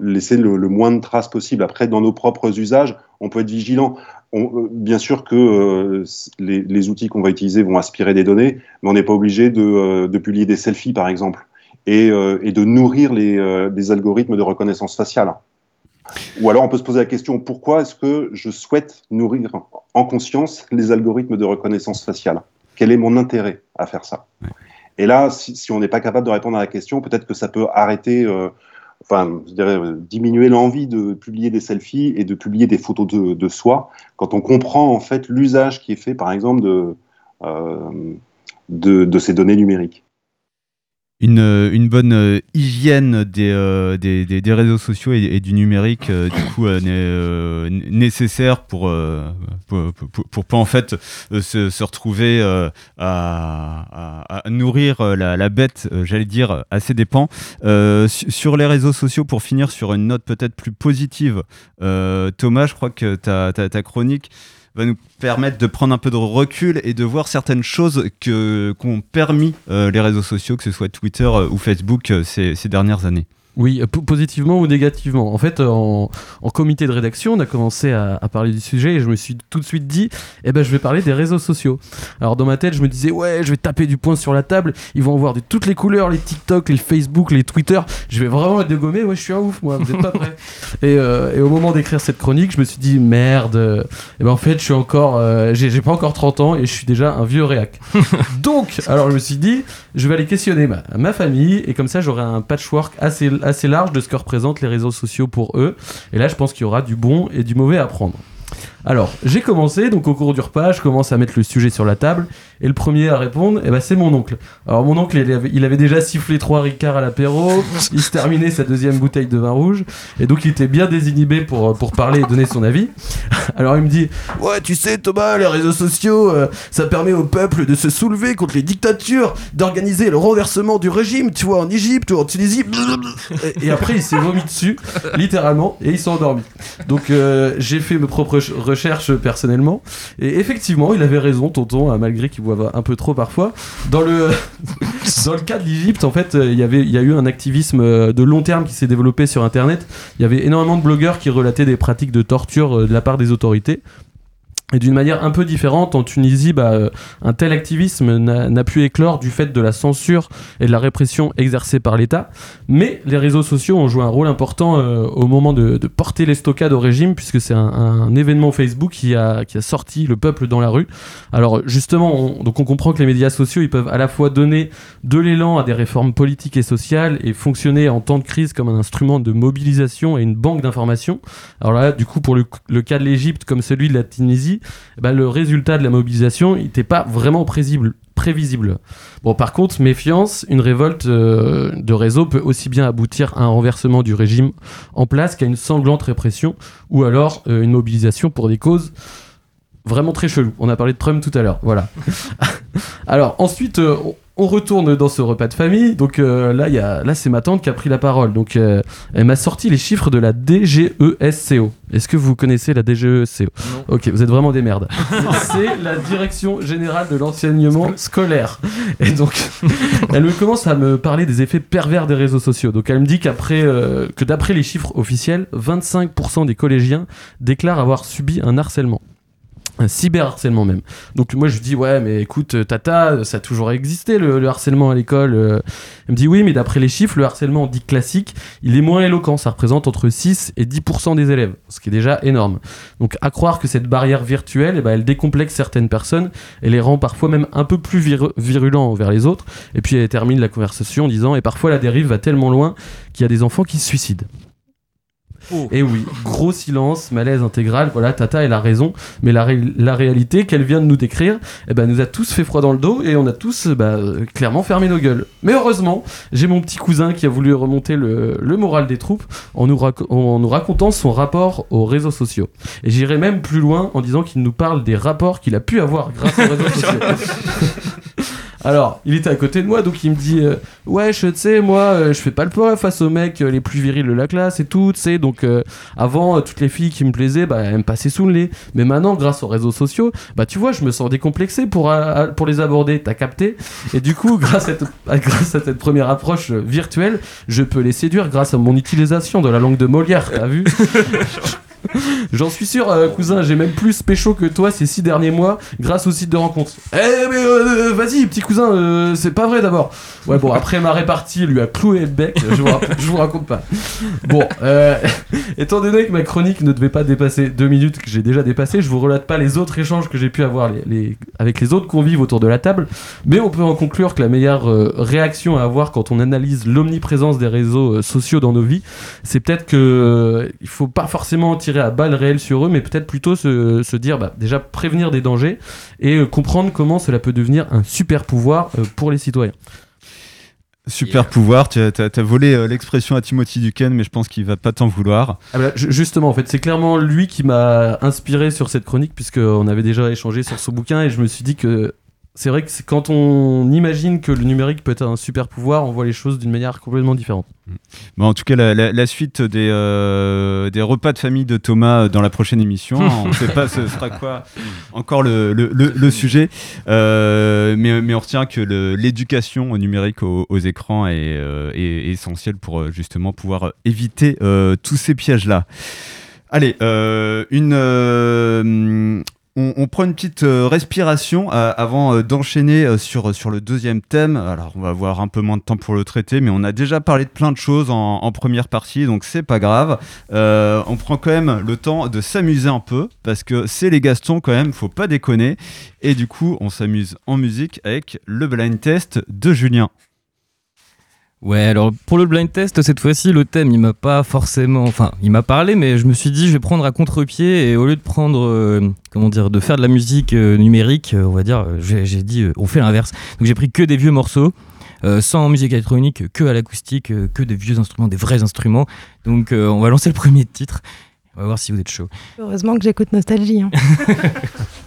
laisser le, moins de traces possible. Après, dans nos propres usages, on peut être vigilant. Bien sûr que les, outils qu'on va utiliser vont aspirer des données, mais on n'est pas obligé de, publier des selfies, par exemple, et, et de nourrir les, les algorithmes de reconnaissance faciale. Ou alors on peut se poser la question pourquoi est-ce que je souhaite nourrir en conscience les algorithmes de reconnaissance faciale? Quel est mon intérêt à faire ça? Et là, si, si on n'est pas capable de répondre à la question, peut-être que ça peut arrêter, euh, enfin, je dirais, euh, diminuer l'envie de publier des selfies et de publier des photos de, de soi quand on comprend en fait l'usage qui est fait, par exemple, de, euh, de, de ces données numériques. Une, euh, une bonne euh, hygiène des, euh, des, des- des réseaux sociaux et, du numérique du coup nécessaire pour, pour, pour, pas en fait se, retrouver à, à- nourrir la, bête j'allais dire à ses dépens su- sur les réseaux sociaux pour finir sur une note peut-être plus positive Thomas je crois que ta, ta, ta chronique va nous permettre de prendre un peu de recul et de voir certaines choses qu'ont permis euh, les réseaux sociaux, que ce soit Twitter euh, ou Facebook euh, ces dernières années. Oui, euh, po- positivement ou négativement. En fait, en, en comité de rédaction, on a commencé à, à parler du sujet et je me suis tout de suite dit, eh ben, je vais parler des réseaux sociaux. Alors, dans ma tête, je me disais, ouais, je vais taper du poing sur la table. Ils vont avoir de toutes les couleurs, les TikTok, les Facebook, les Twitter. Je vais vraiment les dégommer. Ouais, je suis un ouf, moi. Vous êtes pas prêts. et, euh, et au moment d'écrire cette chronique, je me suis dit, merde. euh, Eh ben, en fait, je suis encore, euh, j'ai j'ai pas encore 30 ans et je suis déjà un vieux réac. Donc, alors, je me suis dit, je vais aller questionner ma, ma famille et comme ça j'aurai un patchwork assez, assez large de ce que représentent les réseaux sociaux pour eux. Et là je pense qu'il y aura du bon et du mauvais à prendre. Alors, j'ai commencé, donc au cours du repas, je commence à mettre le sujet sur la table, et le premier à répondre, eh ben, c'est mon oncle. Alors, mon oncle, il avait, déjà sifflé trois ricards à l'apéro, il se terminait sa deuxième bouteille de vin rouge, et donc il était bien désinhibé pour, pour parler et donner son avis. Alors, il me dit Ouais, tu sais, Thomas, les réseaux sociaux, euh, ça permet au peuple de se soulever contre les dictatures, d'organiser le renversement du régime, tu vois, en Égypte ou en Tunisie. Et, après, il s'est vomi dessus, littéralement, et il s'est endormi. Donc, euh, j'ai fait mes propres personnellement, et effectivement, il avait raison, tonton, hein, malgré qu'il boive un peu trop parfois. Dans le, dans le cas de l'Égypte, en fait, euh, il y avait, il y a eu un activisme euh, de long terme qui s'est développé sur Internet. Il y avait énormément de blogueurs qui relataient des pratiques de torture euh, de la part des autorités. Et d'une manière un peu différente, en Tunisie, bah, euh, un tel activisme n'a pu éclore du fait de la censure et de la répression exercée par l'État. Mais les réseaux sociaux ont joué un rôle important euh, au moment de, porter l'estocade au régime, puisque c'est un, événement Facebook qui a, qui a sorti le peuple dans la rue. Alors justement, on, donc on comprend que les médias sociaux, ils peuvent à la fois donner de l'élan à des réformes politiques et sociales et fonctionner en temps de crise comme un instrument de mobilisation et une banque d'informations. Alors là, du coup, pour le cas de l'Égypte comme celui de la Tunisie, eh ben, le résultat de la mobilisation n'était pas vraiment prévisible. Bon, par contre, méfiance, une révolte euh, de réseau peut aussi bien aboutir à un renversement du régime en place qu'à une sanglante répression ou alors euh, une mobilisation pour des causes vraiment très cheloues. On a parlé de Trump tout à l'heure, voilà. alors ensuite, euh, on- retourne dans ce repas de famille. Donc euh, là, il y a, là c'est ma tante qui a pris la parole. Donc euh, elle m'a sorti les chiffres de la DGESCO. Est-ce que vous connaissez la DGESCO Ok, vous êtes vraiment des merdes. c'est la Direction Générale de l'Enseignement Scolaire. Et donc, elle me commence à me parler des effets pervers des réseaux sociaux. Donc elle me dit qu'après, euh, que d'après les chiffres officiels, 25% des collégiens déclarent avoir subi un harcèlement. Un cyberharcèlement même. Donc moi je dis ouais mais écoute euh, Tata ça a toujours existé le, le harcèlement à l'école. euh. Elle me dit oui mais d'après les chiffres le harcèlement dit classique il est moins éloquent ça représente entre 6 et 10% des élèves ce qui est déjà énorme. Donc à croire que cette barrière virtuelle eh ben, elle décomplexe certaines personnes et les rend parfois même un peu plus viru- virulents envers les autres et puis elle termine la conversation en disant et parfois la dérive va tellement loin qu'il y a des enfants qui se suicident. Et oui, gros silence, malaise intégral. Voilà, Tata, elle a raison. Mais la, ré- la réalité qu'elle vient de nous décrire, eh ben, nous a tous fait froid dans le dos et on a tous bah, euh, clairement fermé nos gueules. Mais heureusement, j'ai mon petit cousin qui a voulu remonter le, le moral des troupes en nous, raco- en nous racontant son rapport aux réseaux sociaux. Et j'irai même plus loin en disant qu'il nous parle des rapports qu'il a pu avoir grâce aux réseaux sociaux. Alors, il était à côté de moi, donc il me dit euh, Ouais, je tu sais, moi, euh, je fais pas le poids face aux mecs euh, les plus virils de la classe et tout, tu sais. Donc, euh, avant, toutes les filles qui me plaisaient, bah, elles me passaient sous le nez. Mais maintenant, grâce aux réseaux sociaux, bah, tu vois, je me sens décomplexé pour, pour les aborder. T'as capté? Et du coup, grâce à, cette- grâce à cette première approche virtuelle, je peux les séduire grâce à mon utilisation de la langue de Molière, t'as vu? J'en suis sûr, euh, cousin, j'ai même plus pécho que toi ces six derniers mois grâce au site de rencontre. Eh mais euh, vas-y, petit cousin, euh, c'est pas vrai d'abord. Ouais bon, après ma répartie lui a cloué le bec, je vous, je vous raconte pas. Bon, euh, étant donné que ma chronique ne devait pas dépasser deux minutes, que j'ai déjà dépassé, je vous relate pas les autres échanges que j'ai pu avoir avec les autres convives autour de la table, mais on peut en conclure que la meilleure euh, réaction à avoir quand on analyse l'omniprésence des réseaux euh, sociaux dans nos vies, c'est peut-être que euh, il faut pas forcément tirer à balles réelles sur eux, mais peut-être plutôt se, se dire bah, déjà prévenir des dangers et euh, comprendre comment cela peut devenir un super pouvoir euh, pour les citoyens. Super pouvoir, tu as, volé euh, l'expression à Timothy Duquesne, mais je pense qu'il va pas t'en vouloir. Ah bah, ju- justement, en fait, c'est clairement lui qui m'a inspiré sur cette chronique, puisqu'on avait déjà échangé sur ce bouquin, et je me suis dit que c'est vrai que quand on imagine que le numérique peut être un super pouvoir, on voit les choses d'une manière complètement différente. Bon, en tout cas, la, la- la suite des, euh, des repas de famille de Thomas euh, dans la prochaine émission. on ne sait pas ce sera quoi encore le, le- le- le sujet. Euh, mais, mais on retient que l'éducation au numérique aux, aux écrans est, euh, essentielle pour justement pouvoir éviter tous ces pièges-là. Allez, euh, une. euh, on, prend une petite euh, respiration euh, avant euh, d'enchaîner sur, sur le deuxième thème. Alors, on va avoir un peu moins de temps pour le traiter, mais on a déjà parlé de plein de choses en, en première partie, donc c'est pas grave. On prend quand même le temps de s'amuser un peu, parce que c'est les Gastons quand même, faut pas déconner. Et du coup, on s'amuse en musique avec le blind test de Julien. Ouais, alors pour le blind test, cette fois-ci, le thème, il m'a pas forcément. Enfin, il m'a parlé, mais je me suis dit, je vais prendre à contre-pied et au lieu de prendre. euh, comment dire De faire de la musique euh, numérique, euh, on va dire, j'ai dit, on fait l'inverse. Donc j'ai pris que des vieux morceaux. sans musique électronique, que à l'acoustique, que des vieux instruments, des vrais instruments. Donc on va lancer le premier titre. On va voir si vous êtes chaud. Heureusement que j'écoute Nostalgie. hein.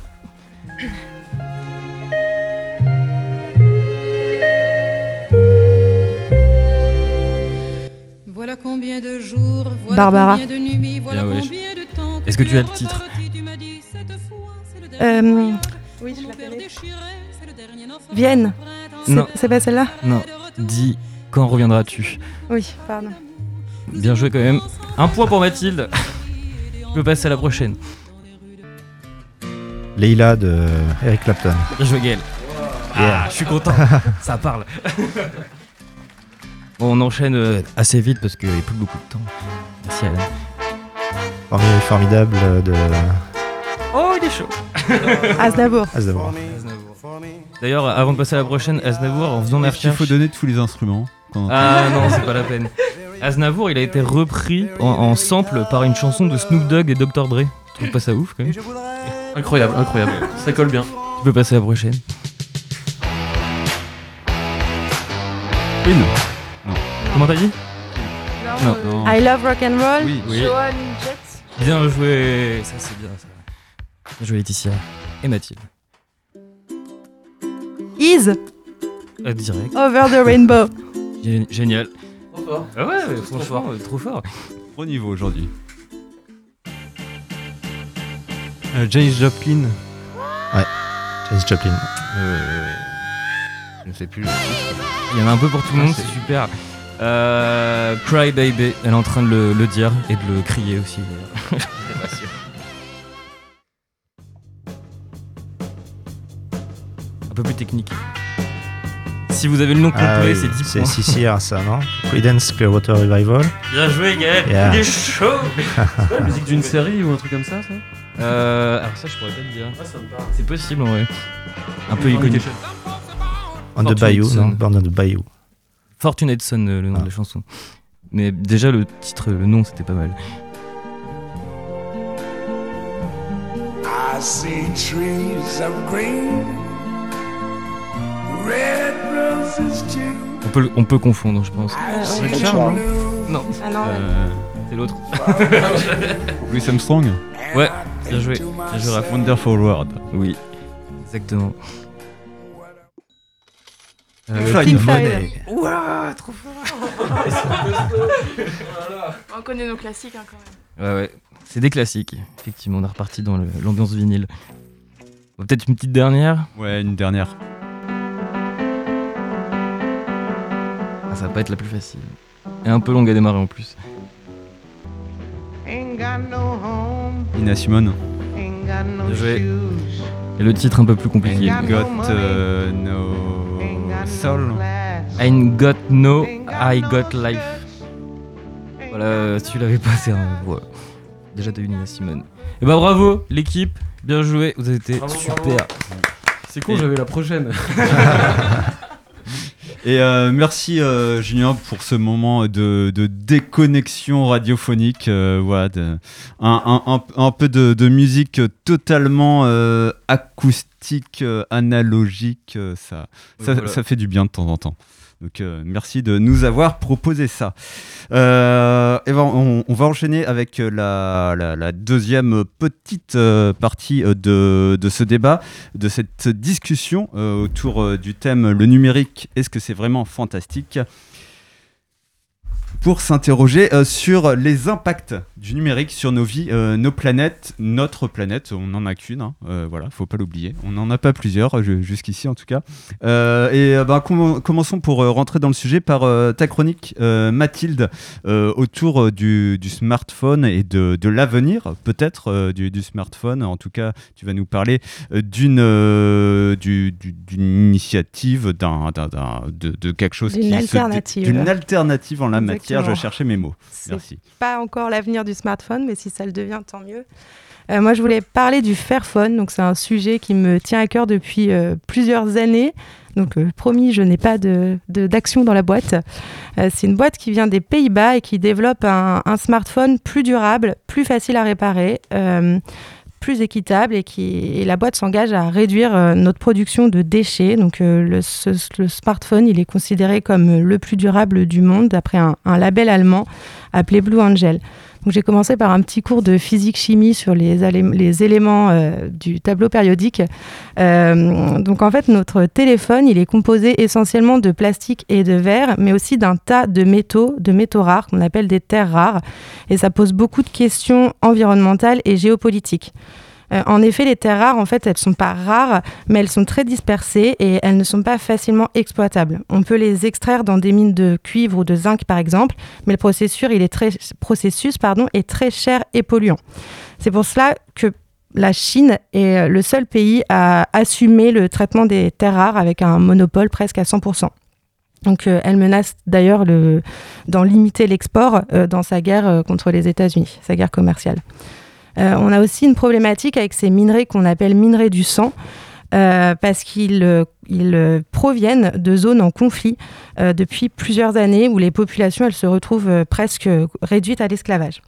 Voilà combien de jours, voilà Barbara. combien de nuits, voilà Bien, ouais. combien de temps. Est-ce que tu as le titre Euh, oui, je Vienne. Non. C'est pas celle-là Non, dis quand reviendras-tu Oui, pardon. Bien joué quand même. Un point pour Mathilde. Je peux passer à la prochaine. Leila de Eric Clapton. Bien joué Gaël. Yeah. Ah, je suis content. Ça parle. On enchaîne euh, assez vite parce qu'il n'y a plus beaucoup de temps. Merci Alan. Formi- Formidable euh, de Oh, il est chaud. Aznavour. Aznavour. D'ailleurs, avant de passer à la prochaine, Aznavour, en faisant Est-ce qu'il recherches. faut donner tous les instruments quand- Ah non, c'est pas la peine. Aznavour, il a été repris en, en sample par une chanson de Snoop Dogg et Dr. Dre. Tu trouves pas ça ouf quand même Tu Incroyable, incroyable. Ça colle bien. peux passer à la prochaine. Queen Comment t'as dit Non. euh, Non. I love rock and roll. Oui. Oui. Joan Jett. Bien joué. Ça, c'est bien ça. Bien joué Laetitia. Et Mathilde. Is Euh, direct. over the rainbow. Gé- Génial. Trop fort. Ah ouais, ouais, franchement, euh, trop fort. Gros niveau aujourd'hui. Euh, Janis Joplin. Janis Joplin. Euh, je ne sais plus. Il y en a un peu pour tout le Ah, monde, c'est- c'est super. Euh, Cry Baby, elle est en train de le, le dire et de le crier aussi. d'ailleurs. un peu plus technique. Si vous avez le nom complet, Ah oui, c'est 10 c'est points. CCR ça, non Creedence Clearwater Revival. Bien joué, Gaël. Yeah. Il est chaud. La musique d'une série ou un truc comme ça, ça Euh, alors ça, je pourrais pas te dire. Ah. C'est possible en vrai. Un peu iconique. On the Bayou, non Born on the Bayou. Fortunate Son, euh, le nom Ah. de la chanson. Mais déjà, le titre, le nom, c'était pas mal. I see trees of green, red roses too. On peut, on peut confondre, je pense. I see ouais. blue Non, Ah non, Euh, c'est l'autre. Louis Armstrong Ouais, bien joué. Bien joué, Raph. Wonderful World. Oui, exactement. Euh, Pink Floyd. Ouah, trop fort. On connaît nos classiques hein, quand même. Ouais, ouais. C'est des classiques. Effectivement, on est reparti dans l'ambiance vinyle. Peut-être une petite dernière. Ouais, une dernière. Ah, ça va pas être la plus facile. Et un peu longue à démarrer en plus. Nina Simone. Bien joué. Et le titre un peu plus compliqué. Got euh, no soul. I got no, I got life. Voilà, si tu l'avais pas, c'est un. ouais. Déjà, t'as eu Nina Simone. Et bah bravo, l'équipe. Bien joué, vous avez été Bravo, super. bravo. C'est con, j'avais la prochaine. Et euh, merci euh, Julien pour ce moment de, de déconnexion radiophonique. euh, voilà, de- un, un- un- un peu de, de musique totalement acoustique, analogique. ça, Oui, ça, voilà. ça fait du bien de temps en temps. Donc euh, merci de nous avoir proposé ça. Euh, on, va enchaîner avec la, la- deuxième petite euh, partie euh, de, ce débat, de cette discussion euh, autour euh, du thème le numérique. Est-ce que c'est vraiment fantastique? Pour s'interroger euh, sur les impacts du numérique sur nos vies, euh, nos planètes, notre planète. On n'en a qu'une, hein, euh, voilà, faut pas l'oublier. On n'en a pas plusieurs, euh, ju- jusqu'ici en tout cas. Et ben, comm- commençons pour rentrer dans le sujet par ta chronique, Mathilde, autour du, du smartphone et de, de l'avenir, peut-être, du, du smartphone. En tout cas, tu vas nous parler d'une du- d'une initiative, d'un, de, de quelque chose D'une qui se- alternative. d'une alternative en la matière. Je cherchais mes mots. Merci. pas encore l'avenir du smartphone, mais si ça le devient, tant mieux. Euh, moi, je voulais parler du Fairphone. Donc, c'est un sujet qui me tient à cœur depuis euh, plusieurs années. Donc, euh, promis, je n'ai pas de- de- d'action dans la boîte. C'est une boîte qui vient des Pays-Bas et qui développe un, un smartphone plus durable, plus facile à réparer. Plus équitable et, qui, et la boîte s'engage à réduire euh, notre production de déchets. Donc euh, le, smartphone, il est considéré comme le plus durable du monde d'après un label allemand appelé Blue Angel. J'ai commencé par un petit cours de physique-chimie sur les éléments euh, du tableau périodique. Euh, donc en fait, notre téléphone, il est composé essentiellement de plastique et de verre, mais aussi d'un tas de métaux, de métaux rares qu'on appelle des terres rares. Et ça pose beaucoup de questions environnementales et géopolitiques. Euh, en effet, les terres rares, en fait, elles sont pas rares, mais elles sont très dispersées et elles ne sont pas facilement exploitables. On peut les extraire dans des mines de cuivre ou de zinc, par exemple, mais le processus, est très, cher et polluant. C'est pour cela que la Chine est euh, le seul pays à assumer le traitement des terres rares avec un monopole presque à 100%. Donc, euh, elle menace d'ailleurs le- d'en limiter l'export dans sa guerre contre les États-Unis, sa guerre commerciale. Euh, on a aussi une problématique avec ces minerais qu'on appelle minerais du sang. euh, parce qu'ils euh, proviennent de zones en conflit depuis plusieurs années où les populations se retrouvent presque réduites à l'esclavage.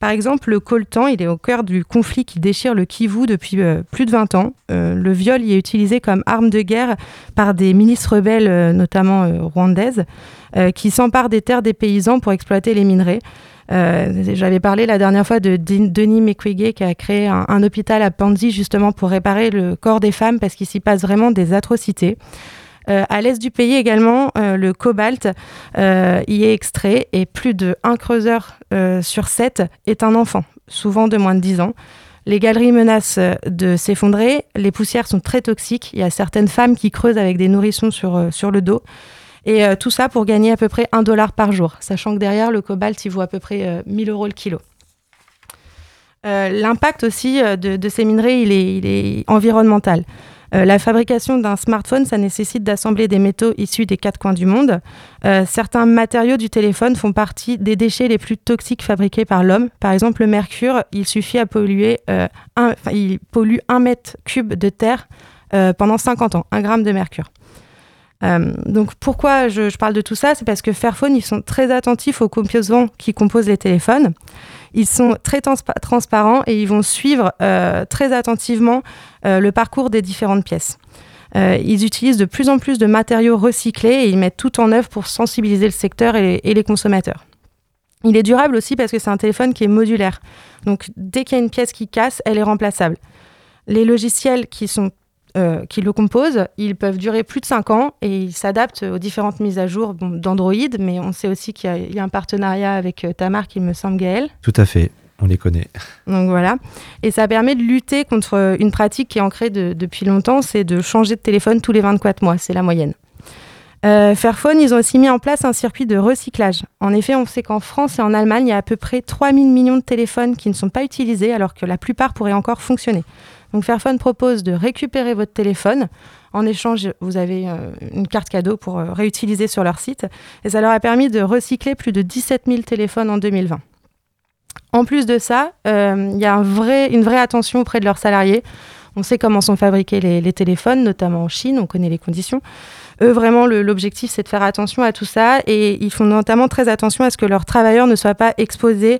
Par exemple, le coltan, il est au cœur du conflit qui déchire le Kivu depuis plus de 20 ans. Le viol y est utilisé comme arme de guerre par des milices rebelles, notamment rwandaises, qui s'emparent des terres des paysans pour exploiter les minerais. Euh, J'avais parlé la dernière fois de Denis Mukwege qui a créé un, un hôpital à Panzi justement pour réparer le corps des femmes parce qu'il s'y passe vraiment des atrocités. Euh, à l'est du pays également, euh, le cobalt y est extrait et plus de 1 creuseur sur 7 est un enfant, souvent de moins de 10 ans. Les galeries menacent de s'effondrer, les poussières sont très toxiques, il y a certaines femmes qui creusent avec des nourrissons sur, sur le dos. Et euh, tout ça pour gagner à peu près 1 dollar par jour, sachant que derrière, le cobalt, il vaut à peu près euh, 1000 euros le kilo. Euh, L'impact aussi euh, de, ces minerais, il est, environnemental. La fabrication d'un smartphone, ça nécessite d'assembler des métaux issus des quatre coins du monde. Certains matériaux du téléphone font partie des déchets les plus toxiques fabriqués par l'homme. Par exemple, le mercure, il suffit à polluer, un, il pollue un mètre cube de terre pendant 50 ans, un gramme de mercure. Euh, donc pourquoi je, parle de tout ça C'est parce que Fairphone, ils sont très attentifs aux composants qui composent les téléphones. Ils sont très transpa- transparents et ils vont suivre euh, très attentivement euh, le parcours des différentes pièces. Ils utilisent de plus en plus de matériaux recyclés et ils mettent tout en œuvre pour sensibiliser le secteur et les consommateurs. Il est durable aussi parce que c'est un téléphone qui est modulaire. Donc dès qu'il y a une pièce qui casse, elle est remplaçable. Les logiciels qui, sont, euh, qui le composent, ils peuvent durer plus de 5 ans et ils s'adaptent aux différentes mises à jour bon, d'Android, mais on sait aussi qu'il y a- il y, a un partenariat avec euh, ta marque, il me semble, Gaël. Tout à fait, on les connaît. Donc voilà. Et ça permet de lutter contre une pratique qui est ancrée de- depuis longtemps, c'est de changer de téléphone tous les 24 mois, c'est la moyenne. Euh, Fairphone, ils ont aussi mis en place un circuit de recyclage. En effet, on sait qu'en France et en Allemagne, il y a à peu près 3000 millions de téléphones qui ne sont pas utilisés alors que la plupart pourraient encore fonctionner. Donc Fairphone propose de récupérer votre téléphone. En échange, vous avez euh, une carte cadeau pour euh, réutiliser sur leur site. Et ça leur a permis de recycler plus de 17 000 téléphones en 2020. En plus de ça, euh, il y a une vraie attention auprès de leurs salariés. On sait comment sont fabriqués les, téléphones, notamment en Chine, on connaît les conditions. Eux, vraiment, l'objectif, c'est de faire attention à tout ça et ils font notamment très attention à ce que leurs travailleurs ne soient pas exposés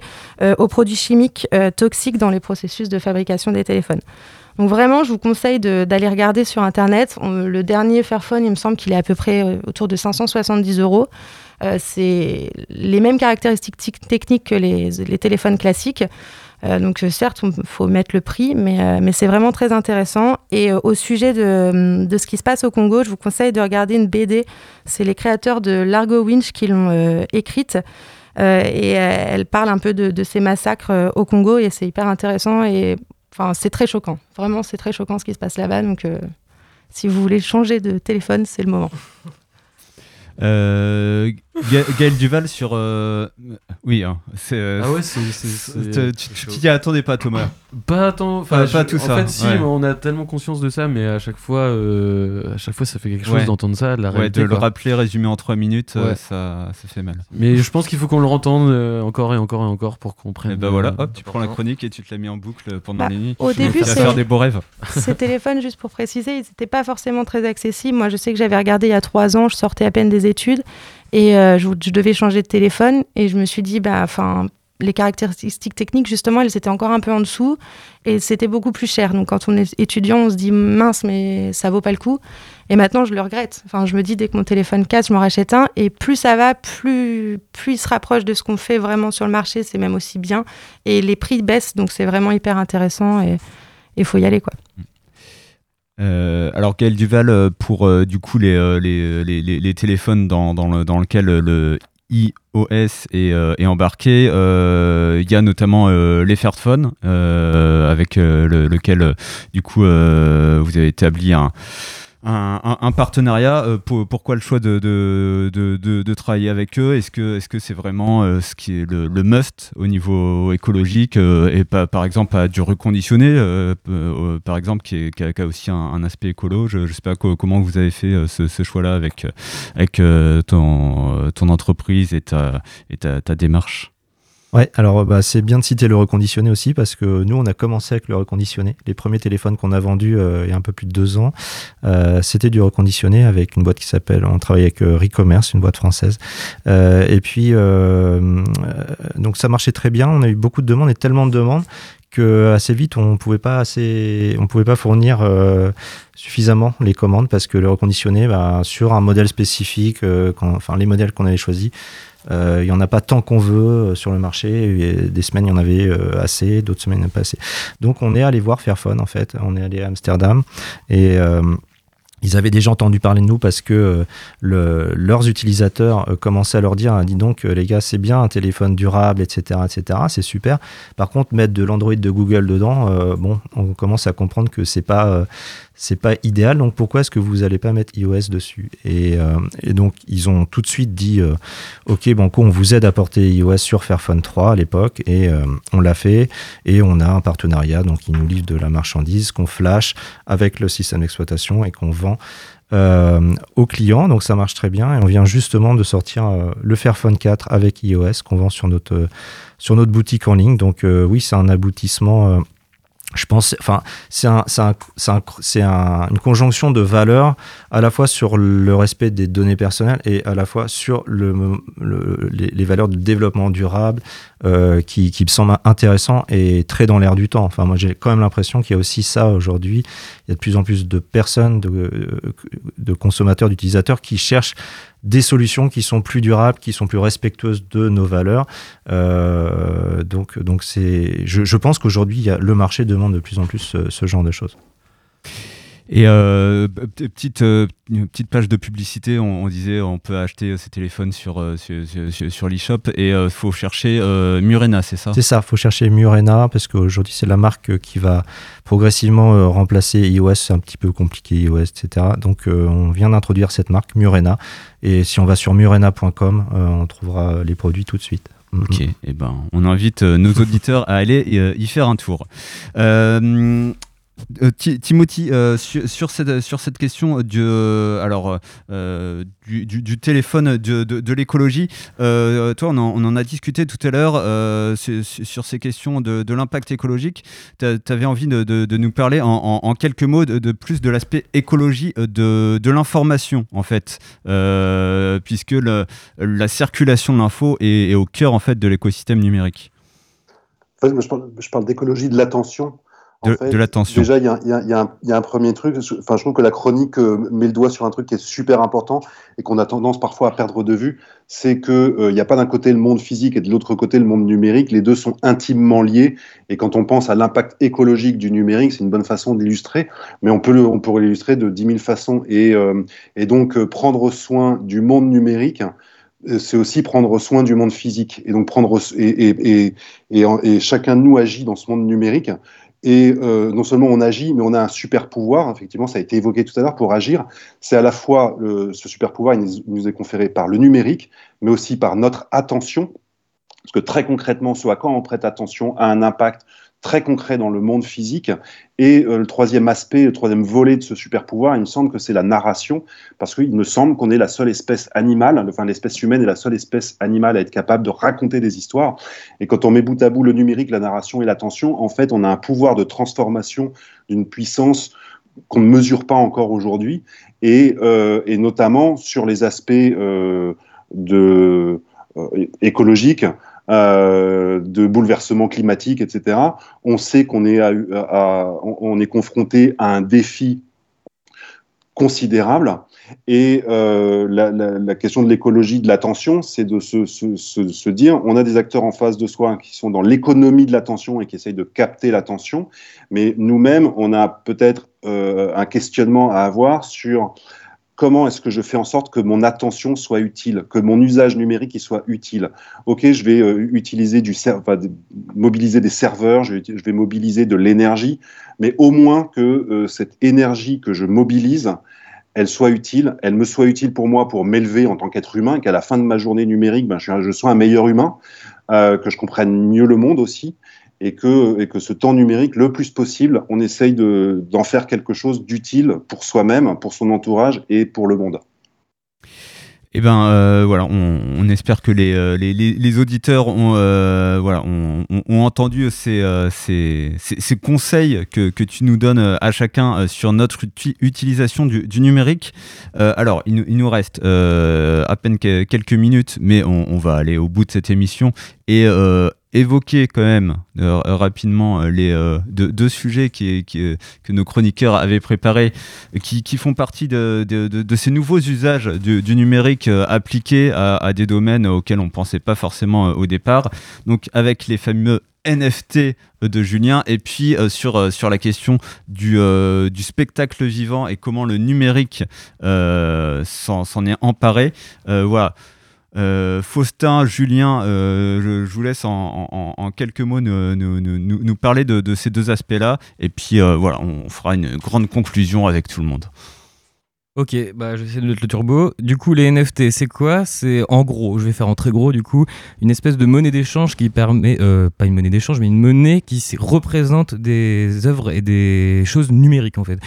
aux produits chimiques toxiques dans les processus de fabrication des téléphones. Donc vraiment, je vous conseille d'aller regarder sur Internet. Le dernier Fairphone, il me semble qu'il est à peu près euh, autour de 570 euros. Euh, c'est les mêmes caractéristiques techniques que les, téléphones classiques. Euh, donc certes, il faut mettre le prix, mais, c'est vraiment très intéressant. Et au sujet de, ce qui se passe au Congo, je vous conseille de regarder une BD. C'est les créateurs de Largo Winch qui l'ont écrite. Et elle parle un peu de, ces massacres au Congo et c'est hyper intéressant et enfin c'est très choquant. Vraiment, c'est très choquant ce qui se passe là-bas. Donc, euh, si vous voulez changer de téléphone, c'est le moment. Euh, Ga- Gaël Duval sur. euh, Oui, hein, c'est. euh, Ah ouais, c'est- c'est- c'est- tu- Tu tu t'y attendais pas, Thomas. Pas attends, enfin Pas- pas je- tout en ça, fait, si, ouais. mais on a tellement conscience de ça, mais à chaque fois, euh, à chaque fois, ça fait quelque chose Ouais. d'entendre ça, de la Ouais, réalité. de le quoi. rappeler résumé en 3 minutes, euh, Ouais. ça, ça fait mal. Mais je pense qu'il faut qu'on le entende euh, encore et encore et encore pour qu'on prenne. Et bah voilà, euh, hop, tu prends la chronique et tu te la mets en boucle pendant Bah, les nuits. au début, tu vas c'est- faire des beaux rêves. Ces téléphones, juste pour préciser, ils n'étaient pas forcément très accessibles. Moi, je sais que j'avais regardé il y a trois ans, je sortais à peine des études et euh, je, devais changer de téléphone. Et je me suis dit, bah, enfin, les caractéristiques techniques, justement, elles étaient encore un peu en dessous et c'était beaucoup plus cher. Donc, quand on est étudiant, on se dit, mince, mais ça vaut pas le coup. Et maintenant, je le regrette. Enfin, je me dis, dès que mon téléphone casse, je m'en rachète un. Et plus ça va, plus, plus il se rapproche de ce qu'on fait vraiment sur le marché. C'est même aussi bien. Et les prix baissent, donc c'est vraiment hyper intéressant et il faut y aller, quoi. Euh, alors Gaël Duval, euh, pour euh, du coup les, les, les, les- téléphones dans, dans, le, dans lequel le iOS est, est embarqué, il y a notamment les avec le- lequel du coup vous avez établi un, un, un- partenariat. Euh, pour- pourquoi le choix de, de, de, de- travailler avec eux? Est-ce que est-ce que c'est vraiment euh, ce qui est le, le must au niveau écologique euh, et pas par exemple à du reconditionné, euh, euh, par exemple qui, est- qui a, qui a aussi un, un aspect écolo? Je, je sais pas co- comment vous avez fait euh, ce, ce choix-là avec euh, avec euh, ton euh, ton entreprise et ta et ta, ta démarche. Ouais, alors bah, c'est bien de citer le reconditionné aussi parce que nous on a commencé avec le reconditionné. Les premiers téléphones qu'on a vendus euh, il y a un peu plus de deux ans, euh, c'était du reconditionné avec une boîte qui s'appelle, on travaille avec euh, Recommerce, une boîte française. Euh, et puis euh, euh, donc ça marchait très bien. On a eu beaucoup de demandes et tellement de demandes que assez vite on pouvait pas assez, on pouvait pas fournir euh, suffisamment les commandes parce que le reconditionné, bah, sur un modèle spécifique, euh, enfin les modèles qu'on avait choisis. Euh, Il n'y en a pas tant qu'on veut euh, sur le marché. Et des semaines, il y en avait euh, assez, d'autres semaines, pas assez. Donc, on est allé voir Fairphone, en fait. On est allé à Amsterdam. Et. Ils avaient déjà entendu parler de nous parce que euh, le- leurs utilisateurs euh, commençaient à leur dire ah, dis donc euh, les gars c'est bien un téléphone durable etc etc c'est super. Par contre mettre de l'Android de Google dedans bon on commence à comprendre que c'est pas c'est pas idéal. Donc pourquoi est-ce que vous allez pas mettre iOS dessus? Et, donc ils ont tout de suite dit ok Banco on vous aide à porter iOS sur Fairphone 3 à l'époque et on l'a fait et on a un partenariat. Donc ils nous livrent de la marchandise qu'on flash avec le système d'exploitation et qu'on vend euh, aux clients. Donc ça marche très bien. Et on vient justement de sortir euh, le Fairphone 4 avec iOS qu'on vend sur notre euh, sur notre boutique en ligne. Donc oui c'est un aboutissement je pense, enfin, c'est un, un- un- une conjonction de valeurs à la fois sur le respect des données personnelles et à la fois sur le, le- les, valeurs de développement durable euh, qui, qui me semblent intéressants et très dans l'air du temps. Enfin, moi, j'ai quand même l'impression qu'il y a aussi ça aujourd'hui. Il y a de plus en plus de personnes, de, de consommateurs, d'utilisateurs qui cherchent des solutions qui sont plus durables, qui sont plus respectueuses de nos valeurs. Euh, donc, donc c'est, je, je pense qu'aujourd'hui, le marché demande de plus en plus ce, ce genre de choses. Et euh, petite, euh, une petite page de publicité, on, on disait on peut acheter euh, ces téléphones sur, euh, sur, sur, sur l'eShop et il faut chercher euh, Murena, c'est ça? C'est ça, faut chercher Murena parce qu'aujourd'hui c'est la marque qui va progressivement euh, remplacer iOS, c'est un petit peu compliqué iOS, etc. Donc euh, on vient d'introduire cette marque Murena et si on va sur murena.com, euh, on trouvera les produits tout de suite. Mm, Ok, et ben, on invite euh, nos auditeurs à aller euh, y faire un tour. Euh, euh, Ti- Timothy, euh, sur, cette, question du, euh, du, téléphone de, l'écologie, toi, on en, a discuté tout à l'heure sur, ces questions de, l'impact écologique. Tu avais envie de, nous parler en, quelques mots de, plus de l'aspect écologie de, l'information, en fait, puisque la circulation de l'info est, au cœur en fait de l'écosystème numérique. Je parle d'écologie de l'attention. De, En fait, de l'attention. Déjà, il y a, y y un- il y a un premier truc. Enfin, je trouve que la chronique euh, met le doigt sur un truc qui est super important et qu'on a tendance parfois à perdre de vue. C'est que euh, n'y a pas d'un côté le monde physique et de l'autre côté le monde numérique. Les deux sont intimement liés. Et quand on pense à l'impact écologique du numérique, c'est une bonne façon d'illustrer. Mais on peut le, on pourrait l'illustrer de 10 000 façons. Et, euh, et donc euh, prendre soin du monde numérique. C'est aussi prendre soin du monde physique et donc prendre et, et, et, et, en- et chacun de nous agit dans ce monde numérique et euh, non seulement on agit, mais on a un super pouvoir. Effectivement, ça a été évoqué tout à l'heure pour agir. C'est à la fois le- ce super pouvoir, il nous est conféré par le numérique, mais aussi par notre attention. Parce que très concrètement, ce à quoi on prête attention a un impact très concret dans le monde physique. Et euh, le troisième aspect, le troisième volet de ce super pouvoir, il me semble que c'est la narration, parce qu'il me semble qu'on est la seule espèce animale, enfin l'espèce humaine est la seule espèce animale à être capable de raconter des histoires. Et quand on met bout à bout le numérique, la narration et l'attention, en fait, on a un pouvoir de transformation d'une puissance qu'on ne mesure pas encore aujourd'hui, et, euh, notamment sur les aspects euh, écologiques, euh, de bouleversement climatique, etc. On sait qu'on est, confronté à un défi considérable. Et euh, la, question de l'écologie, de l'attention, c'est de se dire, on a des acteurs en face de soi qui sont dans l'économie de l'attention et qui essayent de capter l'attention, mais nous-mêmes, on a peut-être euh, un questionnement à avoir sur comment est-ce que je fais en sorte que mon attention soit utile, que mon usage numérique il soit utile. Ok, je vais euh, utiliser du mobiliser des serveurs, je vais, mobiliser de l'énergie, mais au moins que euh, cette énergie que je mobilise, elle soit utile, elle me soit utile pour moi pour m'élever en tant qu'être humain, qu'à la fin de ma journée numérique, ben, je sois un meilleur humain, euh, que je comprenne mieux le monde aussi, et que, ce temps numérique, le plus possible, on essaye de- d'en faire quelque chose d'utile pour soi-même, pour son entourage et pour le monde. Eh ben euh, voilà, on, espère que les, euh, auditeurs ont, euh, ont, entendu ces, conseils que, tu nous donnes à chacun sur notre uti- utilisation du, numérique. Alors, il, nous- reste à peine que- quelques minutes, mais on, on va aller au bout de cette émission et évoquer quand même euh, rapidement euh, les euh, deux, sujets qui, que nos chroniqueurs avaient préparés, qui, qui font partie de, de- de- ces nouveaux usages du, numérique euh, appliqués à, à des domaines auxquels on ne pensait pas forcément euh, au départ. Donc avec les fameux NFT de Julien et puis euh, sur, euh, sur la question du, euh, du spectacle vivant et comment le numérique euh, s'en est emparé. Euh, voilà. Euh, Faustin, Julien, euh, je, vous laisse en, quelques mots nous, parler de, ces deux aspects-là. Et puis euh, voilà, on fera une grande conclusion avec tout le monde. Ok, bah je vais essayer de mettre le turbo. Du coup, les NFT, c'est quoi? C'est en gros, je vais faire en très gros du coup, une espèce de monnaie d'échange qui permet, pas une monnaie d'échange, mais une monnaie qui représente des œuvres et des choses numériques en fait.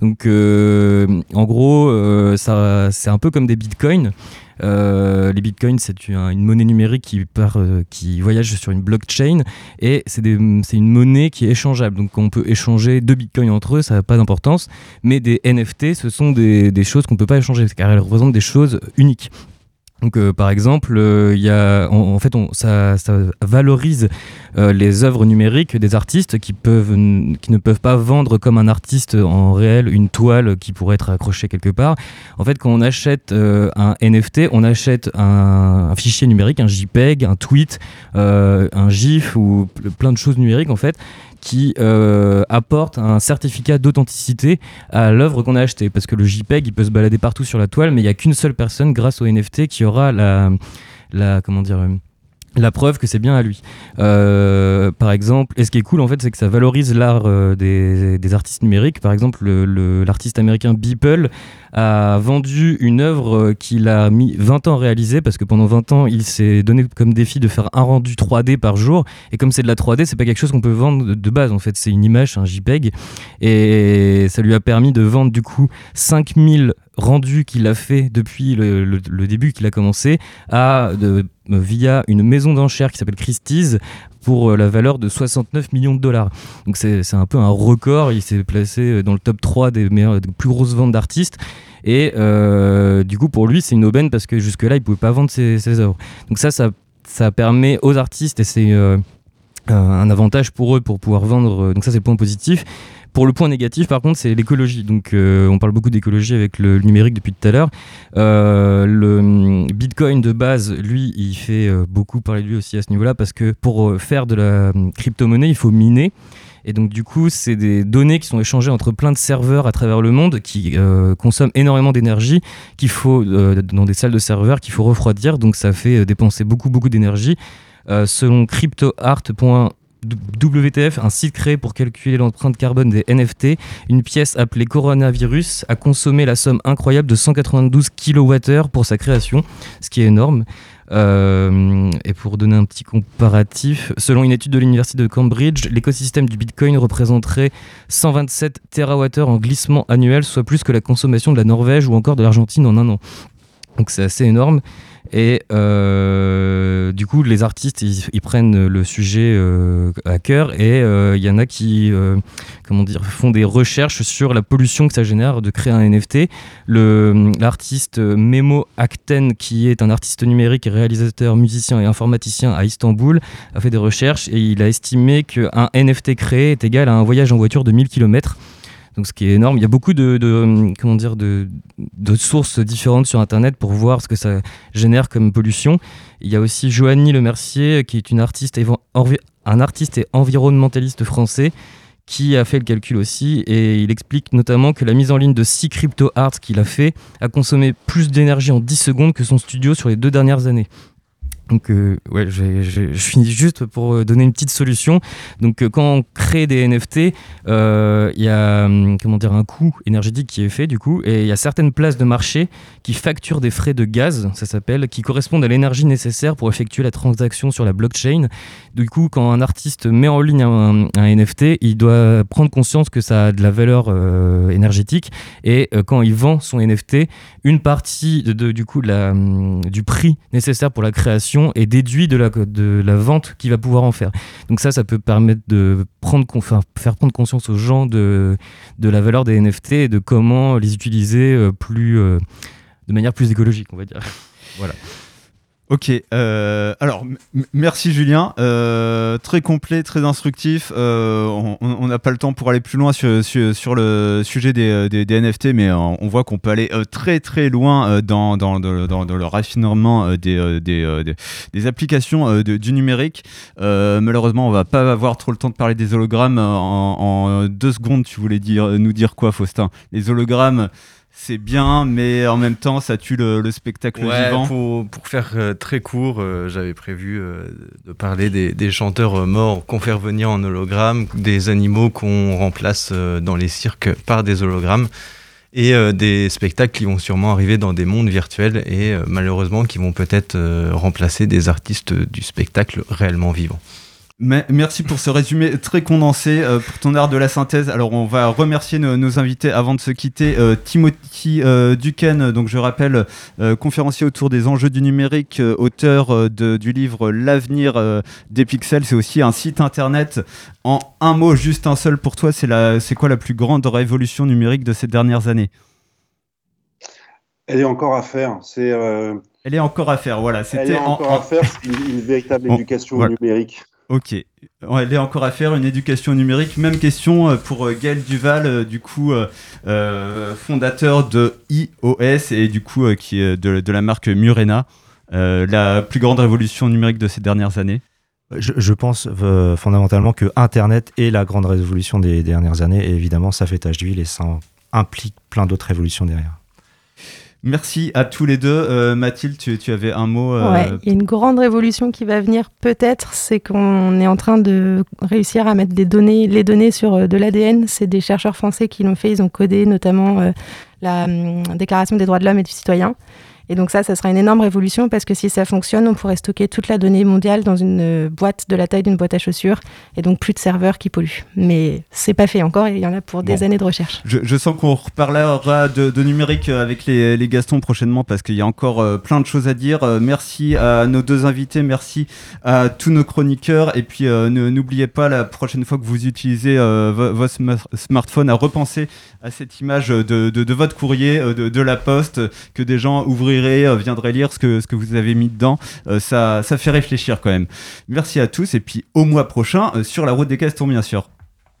Donc, en gros, ça, c'est un peu comme des bitcoins. Euh, les bitcoins, c'est une, monnaie numérique qui, part, euh, qui voyage sur une blockchain et c'est une monnaie qui est échangeable. Donc, on peut échanger deux bitcoins entre eux, ça n'a pas d'importance. Mais des NFT, ce sont des, des choses qu'on ne peut pas échanger car elles représentent des choses uniques. Donc, euh, par exemple, euh, y a, en, fait, ça, valorise euh, les œuvres numériques des artistes qui, peuvent, qui ne peuvent pas vendre comme un artiste en réel une toile qui pourrait être accrochée quelque part. En fait, quand on achète un NFT, on achète un, un fichier numérique, un JPEG, un tweet, un GIF ou ple- plein de choses numériques en fait qui euh, apportent un certificat d'authenticité à l'œuvre qu'on a achetée. Parce que le JPEG, il peut se balader partout sur la toile, mais il n'y a qu'une seule personne, grâce au NFT, qui aura la, la comment dire, la preuve que c'est bien à lui. Euh, par exemple, et ce qui est cool en fait, c'est que ça valorise l'art euh, des, artistes numériques. Par exemple, le- le- l'artiste américain Beeple a vendu une œuvre euh, qu'il a mis 20 ans à réaliser parce que pendant 20 ans, il s'est donné comme défi de faire un rendu 3D par jour. Et comme c'est de la 3D, c'est pas quelque chose qu'on peut vendre de- base en fait, c'est une image, un JPEG. Et ça lui a permis de vendre du coup 5000 rendus qu'il a fait depuis le- le début qu'il a commencé à de- via une maison d'enchères qui s'appelle Christie's pour euh, la valeur de 69 millions de dollars. Donc c'est un peu un record, il s'est placé euh, dans le top 3 des, meilleures, des plus grosses ventes d'artistes. Et euh, du coup, pour lui, c'est une aubaine parce que jusque-là, il pouvait pas vendre ses, œuvres. Donc ça, ça, ça permet aux artistes, et c'est un avantage pour eux pour pouvoir vendre. Donc ça, c'est le point positif. Pour le point négatif, par contre, c'est l'écologie. Donc, euh, on parle beaucoup d'écologie avec le numérique depuis tout à l'heure. Euh, le hum, Bitcoin de base, lui, il fait euh, beaucoup parler lui aussi à ce niveau-là parce que pour faire de la hum, crypto-monnaie, il faut miner. Et donc, du coup, c'est des données qui sont échangées entre plein de serveurs à travers le monde qui consomment énormément d'énergie, qu'il faut, dans des salles de serveurs, qu'il faut refroidir. Donc, ça fait dépenser beaucoup, beaucoup d'énergie. selon cryptoart.com, WTF, un site créé pour calculer l'empreinte carbone des NFT, une pièce appelée Coronavirus a consommé la somme incroyable de 192 kWh pour sa création, ce qui est énorme. Euh, et pour donner un petit comparatif, selon une étude de l'université de Cambridge, l'écosystème du Bitcoin représenterait 127 TWh en glissement annuel, soit plus que la consommation de la Norvège ou encore de l'Argentine en un an. Donc c'est assez énorme. Et euh, du coup, les artistes, ils, prennent le sujet euh, à cœur et euh, il y en a qui comment dire, font des recherches sur la pollution que ça génère de créer un NFT. L'artiste Memo Akten, qui est un artiste numérique, réalisateur, musicien et informaticien à Istanbul, a fait des recherches et il a estimé qu'un NFT créé est égal à un voyage en voiture de 1000 km donc ce qui est énorme. Il y a beaucoup de, sources différentes sur Internet pour voir ce que ça génère comme pollution. Il y a aussi Joanny Le Mercier qui est une artiste un artiste et environnementaliste français qui a fait le calcul aussi et il explique notamment que la mise en ligne de 6 crypto art qu'il a fait a consommé plus d'énergie en 10 secondes que son studio sur les deux dernières années. Donc, euh, ouais, je, finis juste pour euh, donner une petite solution. Donc, euh, quand on crée des NFT, il y a hum, comment dire un coût énergétique qui est fait du coup, et il y a certaines places de marché qui facturent des frais de gaz, ça s'appelle, qui correspondent à l'énergie nécessaire pour effectuer la transaction sur la blockchain. Du coup, quand un artiste met en ligne un, NFT, il doit prendre conscience que ça a de la valeur énergétique, et quand il vend son NFT, une partie de, du coup hum, du prix nécessaire pour la création est déduit de la, vente qu'il va pouvoir en faire. Donc ça, ça peut permettre de faire prendre conscience aux gens de, de la valeur des NFT et de comment les utiliser euh, euh, de manière plus écologique, on va dire. voilà. Ok, euh, alors merci Julien, euh, très complet, très instructif. Euh, on n'a pas le temps pour aller plus loin sur, sur, le sujet des, des, NFT, mais on voit qu'on peut aller très très loin dans, dans, dans, dans le raffinement des, des, des applications du numérique. malheureusement, on va pas avoir trop le temps de parler des hologrammes. En, en deux secondes, tu voulais dire, nous dire quoi, Faustin? Les hologrammes c'est bien, mais en même temps, ça tue le, spectacle vivant. Pour, pour faire euh, très court, euh, j'avais prévu euh, de parler des, chanteurs morts qu'on fait revenir en hologramme, des animaux qu'on remplace dans les cirques par des hologrammes, et des spectacles qui vont sûrement arriver dans des mondes virtuels et malheureusement qui vont peut-être remplacer des artistes du spectacle réellement vivant merci pour ce résumé très condensé euh, pour ton art de la synthèse. Alors on va remercier nos, invités avant de se quitter. Euh, Timothy euh, Duquesne, donc je rappelle, conférencier autour des enjeux du numérique, auteur du livre L'avenir des pixels. C'est aussi un site internet. En un mot, juste un seul pour toi, c'est quoi la plus grande révolution numérique de ces dernières années? Elle est encore à faire. C'est Elle est encore à faire, voilà. Elle est encore à faire, une, véritable éducation numérique. Ok. Elle est encore à faire une éducation numérique. Même question euh, pour euh, Gaël Duval, euh, du coup, fondateur de iOS et du coup, qui est de, la marque Murena, la plus grande révolution numérique de ces dernières années. Je, pense fondamentalement que Internet est la grande révolution des dernières années et évidemment, ça fait tâche d'huile et ça implique plein d'autres révolutions derrière. Merci à tous les deux. Euh, Mathilde, tu, avais un mot. Euh, il y a une grande révolution qui va venir peut-être, c'est qu'on est en train de réussir à mettre les données sur euh, de l'ADN. C'est des chercheurs français qui l'ont fait. Ils ont codé notamment la hum, Déclaration des droits de l'homme et du citoyen. Et donc ça, ça sera une énorme révolution parce que si ça fonctionne, on pourrait stocker toute la donnée mondiale dans une euh, boîte de la taille d'une boîte à chaussures et donc plus de serveurs qui polluent. Mais c'est pas fait encore et il y en a pour des années de recherche. Je, sens qu'on reparlera de, numérique avec les, les, Gastons prochainement parce qu'il y a encore euh, plein de choses à dire. Euh, merci à nos deux invités, merci à tous nos chroniqueurs et puis n'oubliez pas la prochaine fois que vous utilisez votre smartphone à repenser à cette image de, de votre courrier, de, la poste que des gens ouvriraient découvrirai, euh, viendrai lire ce que, ce que vous avez mis dedans. Euh, ça, ça fait réfléchir quand même. Merci à tous et puis au mois prochain euh, sur la route des castons bien sûr.